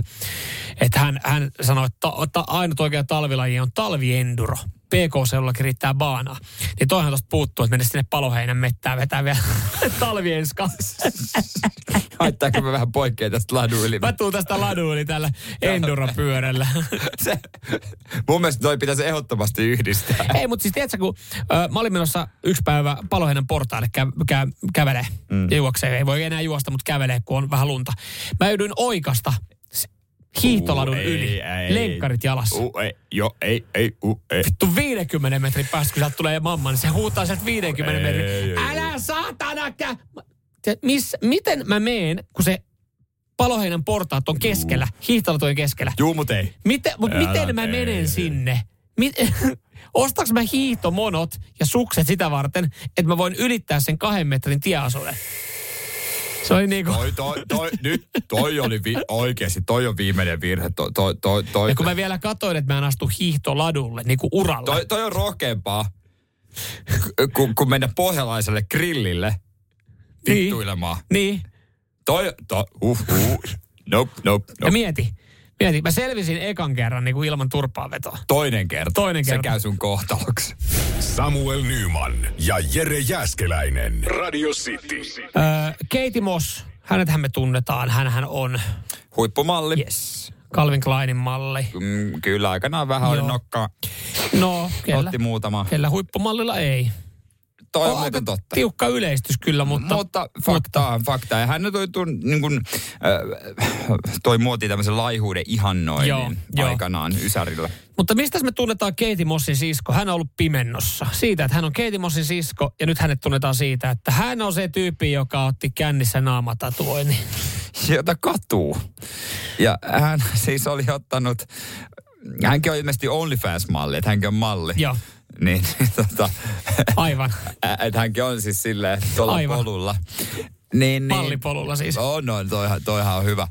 että hän, hän sanoi, että ta, ta, ainut oikea talvilaji on talvienduro. PK-seudullakin riittää baanaa. Niin toihan tuosta puuttuu, että mennä sinne paloheinän mettään vetää vielä talvienska. Haittaako me vähän poikkea tästä laduili? Mä tuun tästä laduili tällä enduropyörällä. Se, mun mielestä toi pitäisi ehdottomasti yhdistää. Ei, mutta siis tiedätkö, kun ö, mä olin menossa yksi päivä paloheinän portaalle kä, kä, kävelee. Mm. Ja juoksee. Ei voi enää juosta, mutta kävelee, kun on vähän lunta. Mä joudun oikasta hiihtoladun Uh, ei, yli. ei. lenkkarit jalassa. Uh, ei, jo, ei, ei, uh, ei. Vittu 50 metrin päästä, kun sieltä tulee mamma, niin se huutaa sieltä 50 Ei, metrin. ei, Älä saatana kä... Miss, miten mä meen, kun se paloheinän portaat on keskellä, hiihtolatujen keskellä. Juu, mut ei. Miten, mut Älä miten mä tee. menen sinne? Mit, ostaks mä hiihtomonot ja sukset sitä varten, että mä voin ylittää sen kahden metrin tieasuuden? Se oli niinku... Toi, toi, toi, nyt, toi oli vi, oikeasti, toi on viimeinen virhe. Toi, toi, toi, toi, Ja kun mä vielä katsoin, että mä en astu hiihtoladulle, niin kuin uralle. toi, toi on rohkeampaa kuin kun mennä pohjalaiselle grillille vittuilemaan. Niin. Toi, toi, uh, uh. Nope, nope, Ja nope. mieti, mieti, mä selvisin ekan kerran niin kuin ilman turpaa vetoa. Toinen kerta. Toinen Se kerta. käy sun kohtaloksi. Samuel Nyman ja Jere Jäskeläinen. Radio City. Öö, Katie Moss, hänethän me tunnetaan. Hänhän on Huippumalli. yes, Calvin Kleinin malli. Mm, kyllä, aikanaan vähän oli Joo. nokkaa. No, kellä, Otti muutama. kellä huippumallilla ei. Toi on aika muuten totta. Tiukka yleistys kyllä, mutta... Mutta fakta on fakta. Ja hän toi, toi, niin kuin, äh, toi muoti tämmöisen laihuuden ihannoinnin Joo, joo. aikanaan Ysärillä. Mutta mistä me tunnetaan Katie Mossin sisko? Hän on ollut pimennossa. Siitä, että hän on Katie Mossin sisko ja nyt hänet tunnetaan siitä, että hän on se tyyppi, joka otti kännissä naamatatuoinnin. Jota katuu. Ja hän siis oli ottanut, hänkin on ilmeisesti OnlyFans-malli, että hänkin on malli. Joo. Niin, niin tota, Aivan. että hänkin on siis silleen tuolla Aivan. polulla. Niin, niin, Mallipolulla siis. On, on, toihan, toihan on hyvä.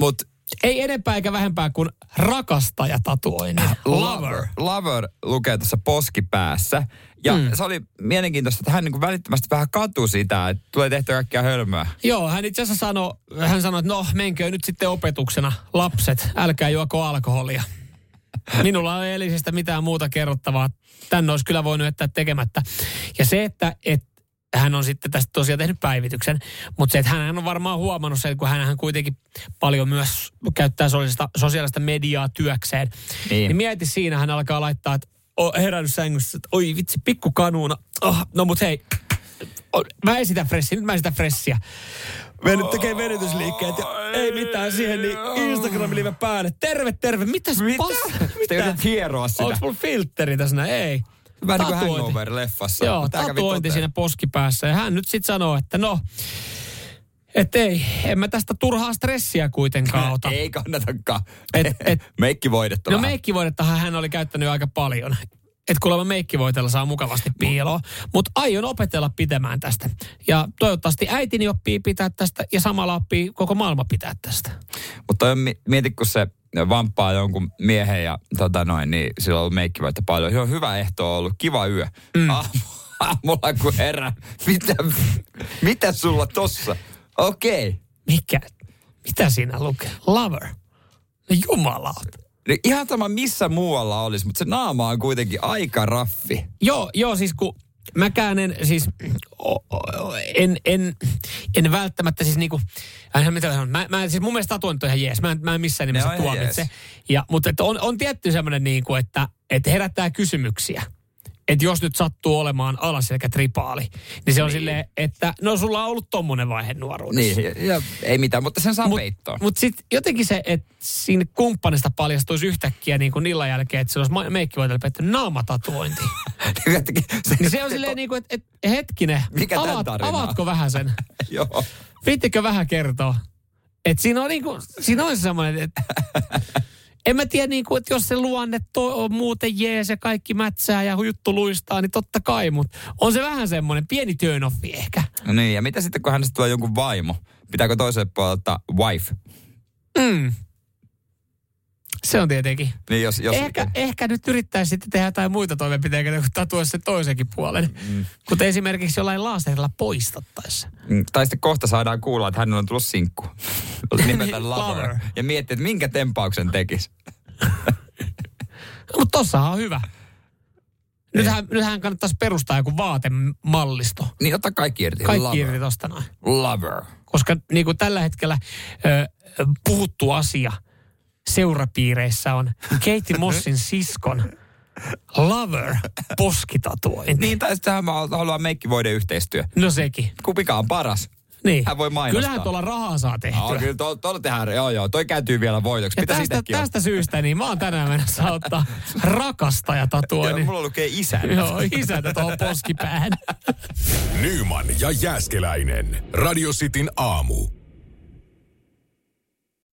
Mutta Ei enempää eikä vähempää kuin rakastaja-tatuoinnin. Lover. Lover lukee tuossa poskipäässä. Ja mm. se oli mielenkiintoista, että hän niin välittömästi vähän katui sitä, että tulee tehtyä kaikkia hölmöä. Joo, hän itse asiassa sanoi, hän sanoi, että no menkö nyt sitten opetuksena lapset, älkää juoko alkoholia. Minulla ei Elisestä mitään muuta kerrottavaa. Tän olisi kyllä voinut jättää tekemättä. Ja se, että, että hän on sitten tästä tosiaan tehnyt päivityksen, mutta se, että hän on varmaan huomannut sen, kun hän kuitenkin paljon myös käyttää sosiaalista, sosiaalista mediaa työkseen. Niin. niin mieti siinä, hän alkaa laittaa, että on herännyt sängyssä, että oi vitsi, pikku kanuuna. Oh, no mut hei, mä esitän fressiä, nyt mä esitän fressiä. Mennyt tekee venytysliikkeet ja ei mitään siihen, niin Instagram-live päälle. Terve, terve. Mitäs Mitä? pas? Sitä yrität hieroa sitä. Onks mulla filtteri tässä näin? Ei. Vähän niin kuin. Hangover-leffassa. Joo, Tää tatuointi siinä poskipäässä. Ja hän nyt sitten sanoo, että no, että ei, en mä tästä turhaa stressiä kuitenkaan ota. Ei kannatakaan. Et- et- Meikkivoidetta No meikkivoidettahan hän oli käyttänyt aika paljon. Että kuulemma meikkivoitella saa mukavasti piiloa. Mutta aion opetella pitämään tästä. Ja toivottavasti äitini oppii pitää tästä ja samalla oppii koko maailma pitää tästä. Mutta mieti, kun se vamppaa jonkun miehen ja tota noin, niin sillä on ollut meikkivoita paljon. Se on hyvä ehto ollut, kiva yö. Mm. Aamulla kun herää, mitä, mitä sulla tossa? Okei. Okay. Mikä? Mitä siinä lukee? Lover. No jumalauta. Niin ihan sama missä muualla olisi, mutta se naama on kuitenkin aika raffi. Joo, joo, siis kun mäkään en siis, o, o, en, en, en välttämättä siis niinku, äh, mitä mä, mä, mä, siis mun mielestä tatuoinnit on ihan jees, mä en, mä en missään nimessä tuomitse. jees. Ja, mutta on, on tietty semmoinen niinku, että, että herättää kysymyksiä. Että jos nyt sattuu olemaan alaselkä tripaali, niin se on niin. silleen, että no sulla on ollut tommonen vaihe nuoruudessa. Niin, ja, ja ei mitään, mutta sen saa Mut- peittoon. Mutta sitten jotenkin se, että siinä kumppanista paljastuisi yhtäkkiä niin kuin illan jälkeen, että se olisi ma- meikkivoitelle peitty naamatatuointi. niin se on silleen niin kuin, että, että hetkinen, Mikä avaat, avaatko vähän sen? Joo. Viittikö vähän kertoa? Että siinä on niinku, siinä on semmoinen, että en mä tiedä, niinku, että jos se luonne to, on muuten jees ja kaikki mätsää ja juttu luistaa, niin totta kai, mutta on se vähän semmoinen pieni turn offi ehkä. No niin, ja mitä sitten, kun hänestä tulee jonkun vaimo? Pitääkö toiselle puolelle ottaa wife? Mm. Se on tietenkin. Niin jos, jos Ehkä, ehkä nyt yrittäisi sitten tehdä jotain muita toimenpiteitä, kun tatuoisi sen toisenkin puolen. Mm. Kuten esimerkiksi jollain laserilla poistattaessa. Mm, Tai sitten kohta saadaan kuulla, että hänellä on tullut sinkku. Nimeltä Lover. Ja miettii, että minkä tempauksen tekisi. Mutta tossahan on hyvä. Nythän, nythän kannattaisi perustaa joku vaatemallisto. Niin, ottaa kaikki irti. Kaikki Lover. irti tosta noin. Lover. Koska niin kuin tällä hetkellä ö, puhuttu asia seurapiireissä on Katie Mossin siskon lover poskitatuointi. Niin, tai sitten hän haluaa meikkivoiden yhteistyö. No sekin. Kumpikaan on paras. Niin. Hän voi mainostaa. Kyllähän tuolla rahaa saa tehtyä. Aa, kyllä tuolla, tuolla tehdään, joo joo, toi kääntyy vielä voitoksi. Mitä tästä, tästä syystä niin mä oon tänään menossa ottaa Joo, rakastajatatuoinnin. mulla lukee isän. Joo, isäntä tuohon poskipäähän. Nyman ja Jääskeläinen. Radio Cityn aamu.